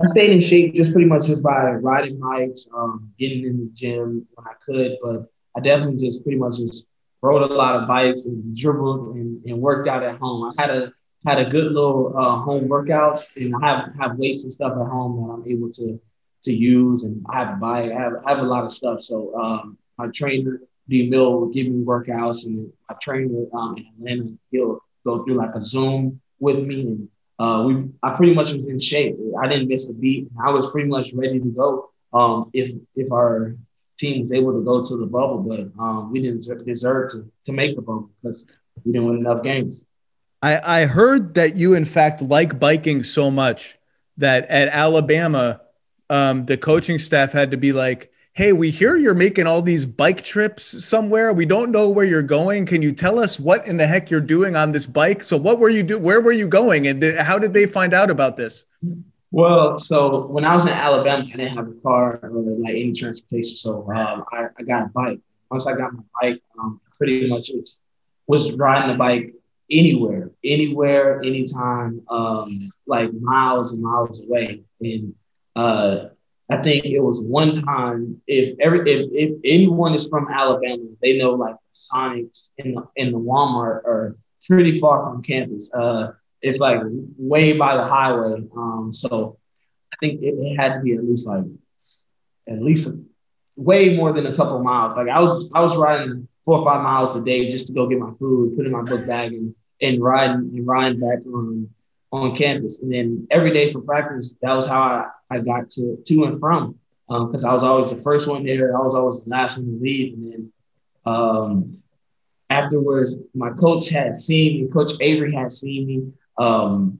I stayed in shape just pretty much just by riding bikes, um, getting in the gym when I could, but I definitely just pretty much just rode a lot of bikes and dribbled and, and worked out at home. I had a had a good little uh, home workouts and I have have weights and stuff at home that I'm able to to use and I have a bike. I have, I have a lot of stuff. So um, my trainer D Mill will give me workouts and my trainer um, in Atlanta he'll go through like a Zoom with me and uh, we I pretty much was in shape. I didn't miss a beat. I was pretty much ready to go. Um, if if our team was able to go to the bubble, but um, we didn't deserve to to make the bubble because we didn't win enough games. I I heard that you in fact like biking so much that at Alabama, um, the coaching staff had to be like, hey, we hear you're making all these bike trips somewhere. We don't know where you're going. Can you tell us what in the heck you're doing on this bike? So what were you do? Where were you going? And th- how did they find out about this? Well, so when I was in Alabama, I didn't have a car or like any transportation. So um, I, I, got a bike. Once I got my bike, um, pretty much was, was riding the bike anywhere, anywhere, anytime, um, like miles and miles away. And uh, I think it was one time if every if, if anyone is from Alabama, they know like the Sonics in the in the Walmart are pretty far from campus. Uh, it's like way by the highway. Um, so I think it, it had to be at least like at least way more than a couple miles. Like I was I was riding four or five miles a day just to go get my food, put in my book bag, and and riding and riding back on on campus. And then every day for practice, that was how I I got to to and from because um, I was always the first one there. I was always the last one to leave. And then um, afterwards, my coach had seen me. Coach Avery had seen me. Um,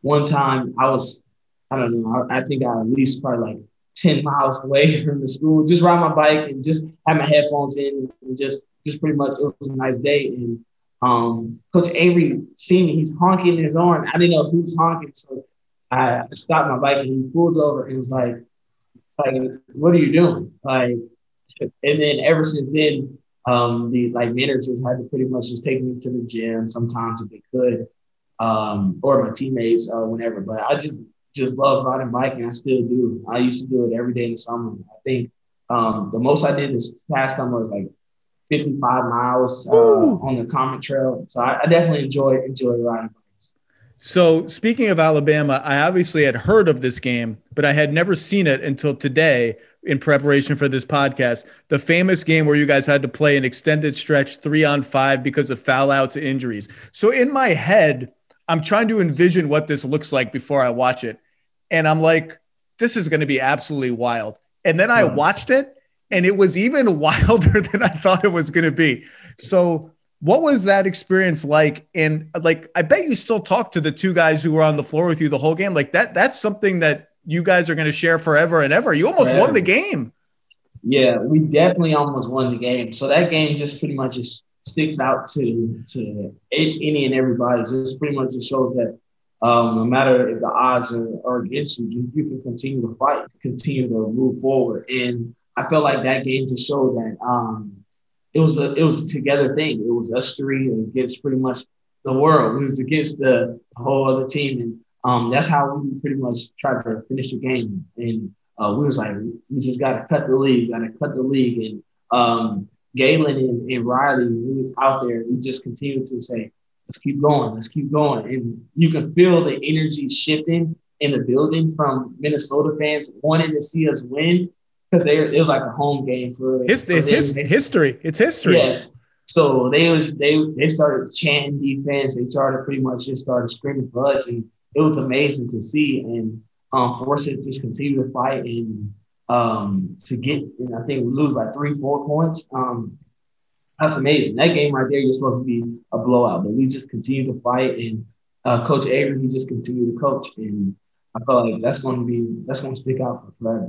one time, I was I don't know. I, I, think I at least probably like ten miles away from the school. Just ride my bike and just have my headphones in and just just pretty much it was a nice day. And um, Coach Avery seen me. He's honking his horn. I didn't know who's honking, so I stopped my bike and he pulls over and was like, like, what are you doing? Like, and then ever since then, um, the like managers had to pretty much just take me to the gym sometimes if they could, um, or my teammates, uh, whenever. But I just just love riding bike and I still do. I used to do it every day in the summer. I think um, the most I did this past summer was like 55 miles uh, on the Comet Trail. So I, I definitely enjoy enjoy riding. Bikes. So, speaking of Alabama, I obviously had heard of this game, but I had never seen it until today in preparation for this podcast. The famous game where you guys had to play an extended stretch three on five because of foul outs and injuries. So, in my head, I'm trying to envision what this looks like before I watch it. And I'm like, this is going to be absolutely wild. And then I watched it, and it was even wilder than I thought it was going to be. So, what was that experience like? And like, I bet you still talk to the two guys who were on the floor with you the whole game. Like that, that's something that you guys are going to share forever and ever. You almost forever. won the game. Yeah, we definitely almost won the game. So that game just pretty much just sticks out to to any and everybody. Just pretty much just shows that um, no matter if the odds are, are against you, you, you, can continue to fight, continue to move forward. And I felt like that game just showed that um, it was a it was a together thing. It was us three against pretty much the world. It was against the whole other team, and um, that's how we pretty much tried to finish the game. And uh, we was like, we just got to cut the league, got to cut the league. And um, Galen and, and Riley, we was out there, we just continued to say, let's keep going, let's keep going. And you can feel the energy shifting in the building from Minnesota fans wanting to see us win because it was like a home game for, his, for it's his, history. It's history. Yeah. So they was they they started chanting defense. They started pretty much just started screaming for us, and it was amazing to see. And um, for us to just continue to fight and um, to get, and I think we lose by three, four points. Um, that's amazing. That game right there, you're supposed to be a blowout, but we just continue to fight. And uh, Coach Avery, he just continued to coach, and I felt like that's going to be that's going to stick out for forever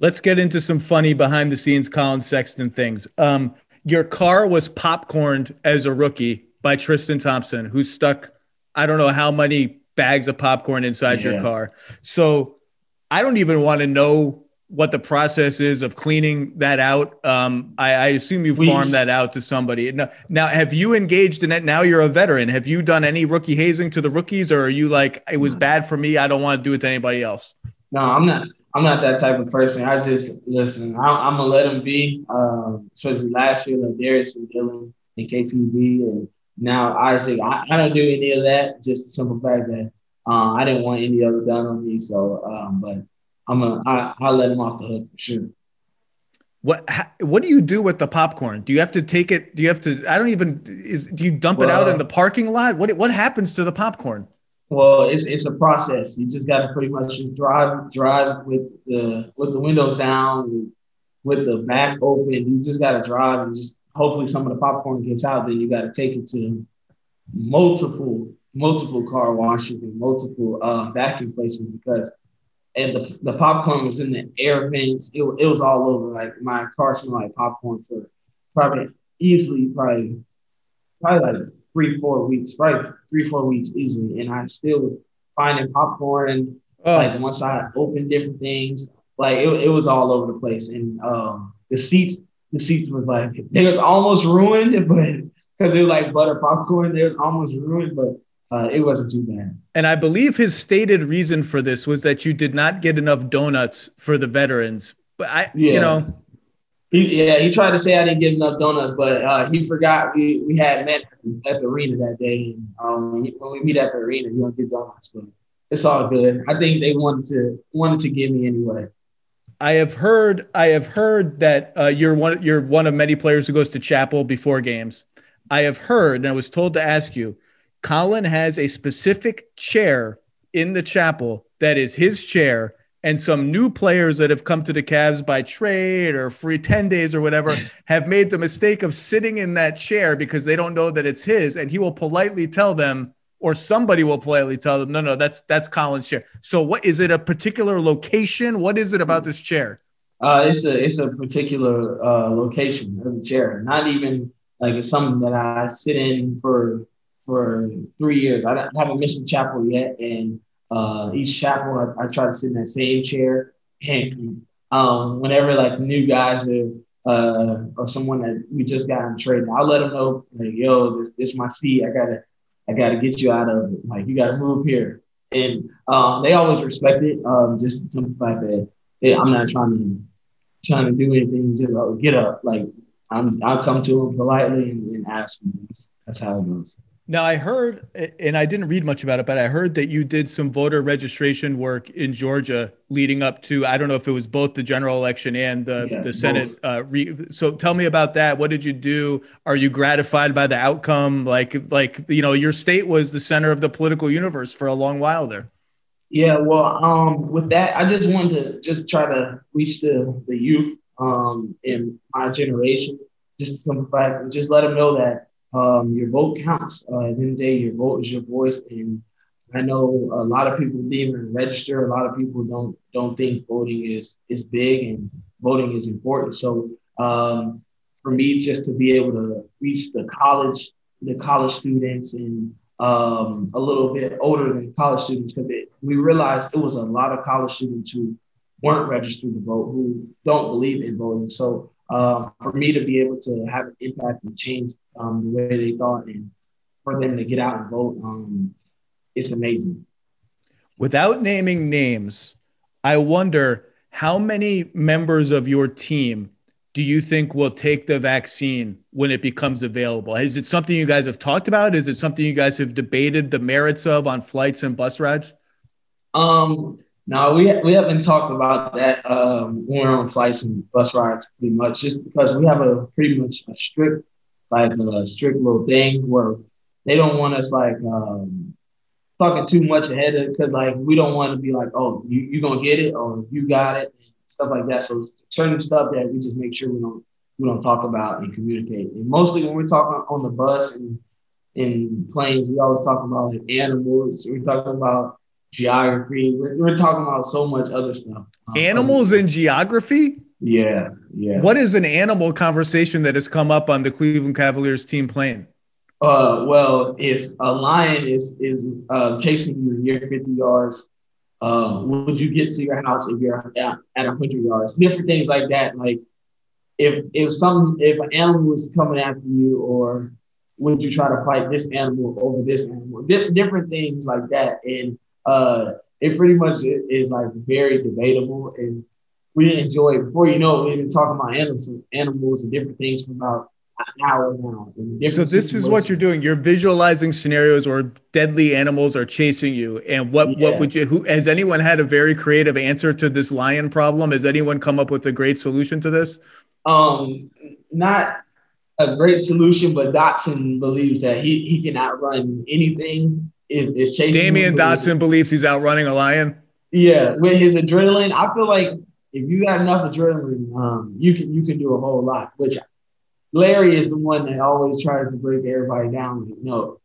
let's get into some funny behind the scenes Collin Sexton things. Um, your car was popcorned as a rookie by Tristan Thompson, who stuck, I don't know how many bags of popcorn inside yeah. your car. So I don't even want to know what the process is of cleaning that out. Um, I, I, assume you farm that out to somebody. Now, now, have you engaged in it? Now you're a veteran. Have you done any rookie hazing to the rookies, or are you like, it was bad for me. I don't want to do it to anybody else. No, I'm not. I'm not that type of person. I just listen. I, am gonna let them be. Um, especially last year, like Darius and Dylan and KPJ, and now Isaac. I, I, don't do any of that. Just the simple fact that uh, I didn't want any other done on me. So, um, but I'm gonna I, I'll let him off the hook for sure. What what do you do with the popcorn? Do you have to take it? Do you have to? I don't even. Is do you dump well, it out in the parking lot? What what happens to the popcorn? Well, it's it's a process. You just got to pretty much just drive drive with the with the windows down, with the back open. You just got to drive and just hopefully some of the popcorn gets out. Then you got to take it to multiple multiple car washes and multiple uh, vacuum places because and the, the popcorn was in the air vents. It, it was all over. Like my car smelled like popcorn for probably easily probably probably like three four weeks, right? Three four weeks easily, and I still was finding popcorn. Oh. Like once I opened different things, like it, it was all over the place, and um, the seats the seats was like they was almost ruined, but because it was like butter popcorn, they was almost ruined, but uh, it wasn't too bad. And I believe his stated reason for this was that you did not get enough donuts for the veterans. But I, yeah. you know, he, yeah, he tried to say I didn't get enough donuts, but uh, he forgot we, we had met at the arena that day. Um, when we meet at the arena, you don't get donuts, but it's all good. I think they wanted to wanted to give me anyway. I have heard I have heard that uh, you're one you're one of many players who goes to chapel before games. I have heard, and I was told to ask you Collin has a specific chair in the chapel that is his chair. And some new players that have come to the Cavs by trade or free 10 days or whatever have made the mistake of sitting in that chair because they don't know that it's his. And he will politely tell them, or somebody will politely tell them, no, no, that's that's Collin's chair. So what is it a particular location? What is it about this chair? Uh, it's a it's a particular uh, location of the chair. Not even like it's something that I sit in for for three years. I haven't missed a chapel yet, and uh, each chapel I, I, try to sit in that same chair. And um, whenever like new guys are uh, or someone that we just got in trade, I'll let them know like, yo, this this my seat. I gotta I gotta get you out of it. Like you gotta move here. And um, they always respect it. Um, just the fact that hey, I'm not trying to trying to do anything. Just uh, get up. Like I'm, I'll come to them politely and, and ask them. That's, that's how it goes. Now, I heard, and I didn't read much about it, but I heard that you did some voter registration work in Georgia leading up to, I don't know if it was both the general election and the, yeah, the Senate. Uh, re- so tell me about that. What did you do? Are you gratified by the outcome? Like, like, you know, your state was the center of the political universe for a long while there. Yeah, well, um, with that, I just wanted to just try to reach the, the youth um, in my generation, just to come back and just let them know that um, your vote counts. Uh, at the end of the day, your vote is your voice. And I know a lot of people didn't even register. A lot of people don't don't think voting is is big and voting is important. So um, for me, just to be able to reach the college the college students and um, a little bit older than college students, because we realized it was a lot of college students who weren't registered to vote, who don't believe in voting. So uh, for me to be able to have an impact and change um, the way they thought and for them to get out and vote, um, it's amazing. Without naming names, I wonder how many members of your team do you think will take the vaccine when it becomes available? Is it something you guys have talked about? Is it something you guys have debated the merits of on flights and bus rides? Um, no, we we haven't talked about that um, when we're on flights and bus rides pretty much, just because we have a pretty much a strict, like a strict little thing where they don't want us like um, talking too much ahead of because like we don't want to be like, oh, you you gonna get it or you got it, and stuff like that. So certain stuff that we just make sure we don't we don't talk about and communicate. And mostly when we're talking on the bus and in planes, we always talk about like animals. We're talking about geography. We're, we're talking about so much other stuff. Um, Animals and geography? Yeah, yeah. What is an animal conversation that has come up on the Cleveland Cavaliers team plane? Uh, well, if a lion is is uh, chasing you and you're 50 yards Uh, would you get to your house if you're at, at 100 yards? Different things like that. Like if if some if an animal is coming after you, or would you try to fight this animal over this animal? Di- different things like that, and uh, it pretty much is like very debatable, and we enjoy it. Before you know, it, we've been talking about animals, animals and different things for about an hour now. So this is what you're doing. You're visualizing scenarios where deadly animals are chasing you, and what yeah. what would you? Who has anyone had a very creative answer to this lion problem? Has anyone come up with a great solution to this? Um, not a great solution, but Dotson believes that he he can outrun anything if it's chasing. Damyean Dotson believes he's outrunning a lion. Yeah, with his adrenaline, I feel like if you got enough adrenaline, um, you can you can do a whole lot. Which Larry is the one that always tries to break everybody down. You know,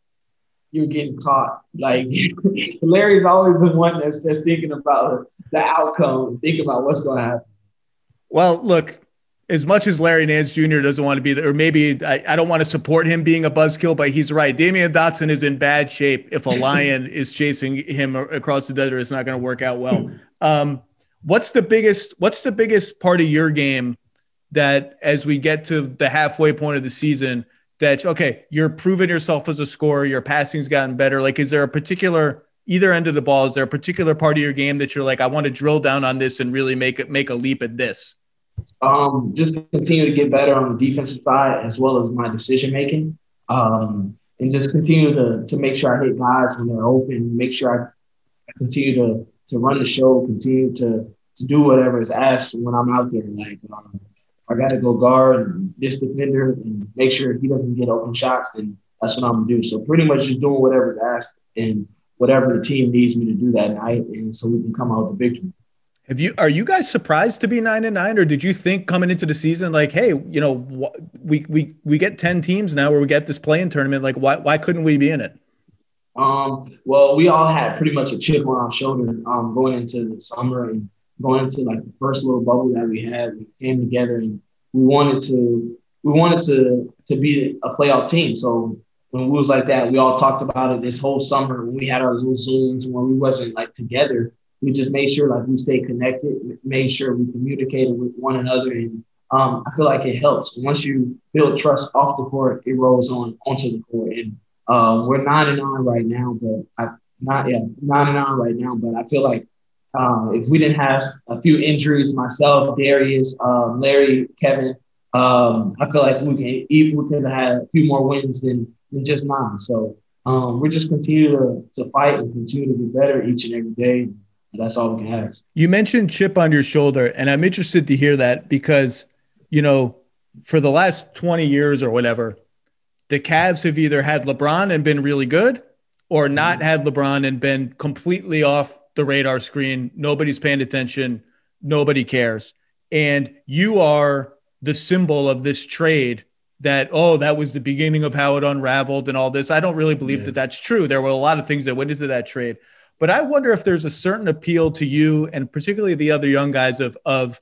you're getting caught. Like Larry's always the one that's, that's thinking about the outcome, thinking about what's going to happen. Well, look, as much as Larry Nance Jr. doesn't want to be there, or maybe I, I, don't want to support him being a buzzkill, but he's right. Damyean Dotson is in bad shape. If a lion is chasing him across the desert, it's not going to work out well. Um, what's the biggest? What's the biggest part of your game that, as we get to the halfway point of the season, that okay, you're proving yourself as a scorer. Your passing's gotten better. Like, is there a particular either end of the ball? Is there a particular part of your game that you're like, I want to drill down on this and really make it make a leap at this? Um, just continue to get better on the defensive side as well as my decision making. Um, and just continue to, to make sure I hit guys when they're open, make sure I, continue to, to run the show, continue to, to do whatever is asked when I'm out there. Like, um, I got to go guard this defender and make sure he doesn't get open shots, then that's what I'm going to do. So, pretty much just doing whatever's asked and whatever the team needs me to do that night, and so we can come out with a victory. Have you are you guys surprised to be nine and nine, or did you think coming into the season like, hey, you know, we we we get ten teams now where we get this play-in tournament? Like, why why couldn't we be in it? Um, well, we all had pretty much a chip on our shoulder um, going into the summer and going into like the first little bubble that we had. We came together and we wanted to we wanted to to be a playoff team. So when we was like that, we all talked about it this whole summer when we had our little zooms when we wasn't like together we just made sure like we stayed connected, made sure we communicated with one another, and um, I feel like it helps. Once you build trust off the court, it rolls on onto the court. And um, we're nine and nine right now, but I not yeah nine and nine right now. But I feel like um, if we didn't have a few injuries, myself, Darius, um, Larry, Kevin, um, I feel like we can we could have had a few more wins than than just nine. So um, we're just continue to, to fight and continue to be better each and every day. That's all we can ask. You mentioned chip on your shoulder, and I'm interested to hear that because, you know, for the last 20 years or whatever, the Cavs have either had LeBron and been really good or not mm-hmm. had LeBron and been completely off the radar screen. Nobody's paying attention. Nobody cares. And you are the symbol of this trade that, oh, that was the beginning of how it unraveled and all this. I don't really believe yeah. that that's true. There were a lot of things that went into that trade. But I wonder if there's a certain appeal to you and particularly the other young guys of of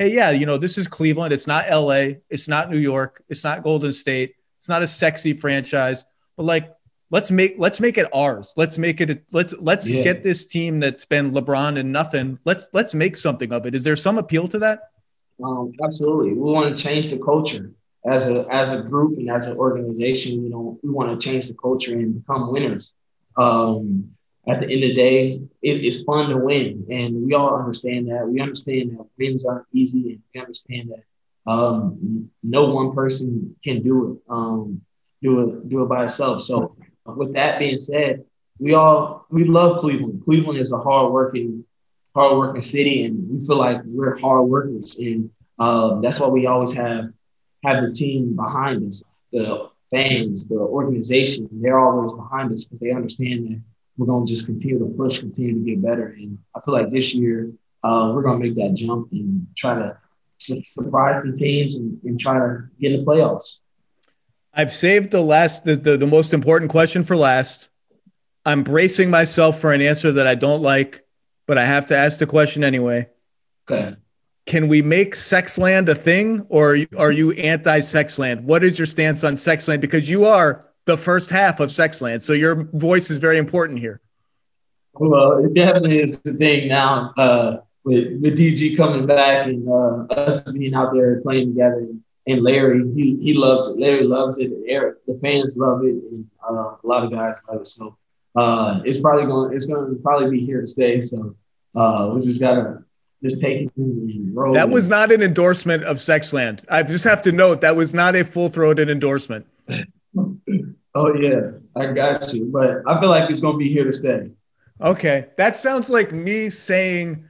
hey, yeah, you know, this is Cleveland. It's not LA. It's not New York. It's not Golden State. It's not a sexy franchise. But like, let's make let's make it ours. Let's make it. Let's let's yeah. get this team that's been LeBron and nothing. Let's let's make something of it. Is there some appeal to that? Um, absolutely. We want to change the culture as a as a group and as an organization. You know, we want to change the culture and become winners. Um, at the end of the day, it's fun to win, and we all understand that. We understand that wins aren't easy, and we understand that um, no one person can do it, um, do it, do it by itself. So, with that being said, we all we love Cleveland. Cleveland is a hardworking, hardworking city, and we feel like we're hard workers, and um, that's why we always have have the team behind us. The fans, the organization, they're always behind us because they understand that we're going to just continue to push, continue to get better. And I feel like this year uh, we're going to make that jump and try to su- surprise the teams and, and, try to get in the playoffs. I've saved the last, the, the, the most important question for last. I'm bracing myself for an answer that I don't like, but I have to ask the question anyway. Okay. Can we make Sexland a thing, or are you anti-Sexland? What is your stance on Sexland? Because you are the first half of Sexland. So your voice is very important here. Well, it definitely is the thing now uh, with with DG coming back and uh, us being out there playing together. And Larry, he he loves it. Larry loves it. And Eric, the fans love it, and uh, a lot of guys love it. So uh, it's probably going it's going to probably be here to stay. So uh, we just gotta just take it and roll. That was not an endorsement of Sexland. I just have to note that was not a full throated endorsement. oh yeah, I got you. But I feel like it's going to be here to stay. Okay, that sounds like me saying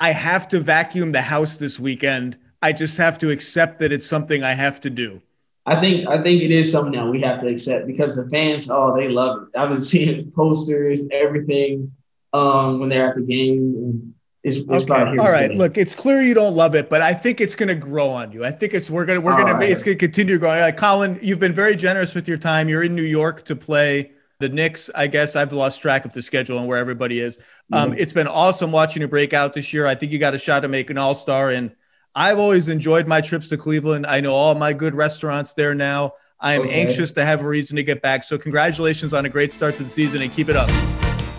I have to vacuum the house this weekend. I just have to accept that it's something I have to do. I think I think it is something that we have to accept because the fans, oh, they love it. I've been seeing posters, everything, um, when they're at the game. And it's, it's okay. All right. Look, it's clear you don't love it, but I think it's going to grow on you. I think it's we're gonna we're gonna right. it's gonna continue growing. Like Collin, you've been very generous with your time. You're in New York to play the Knicks. I guess I've lost track of the schedule and where everybody is. Um, mm-hmm. It's been awesome watching you break out this year. I think you got a shot to make an All Star, and I've always enjoyed my trips to Cleveland. I know all my good restaurants there now. I am okay. anxious to have a reason to get back. So congratulations on a great start to the season and keep it up.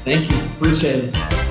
Thank you. Appreciate it.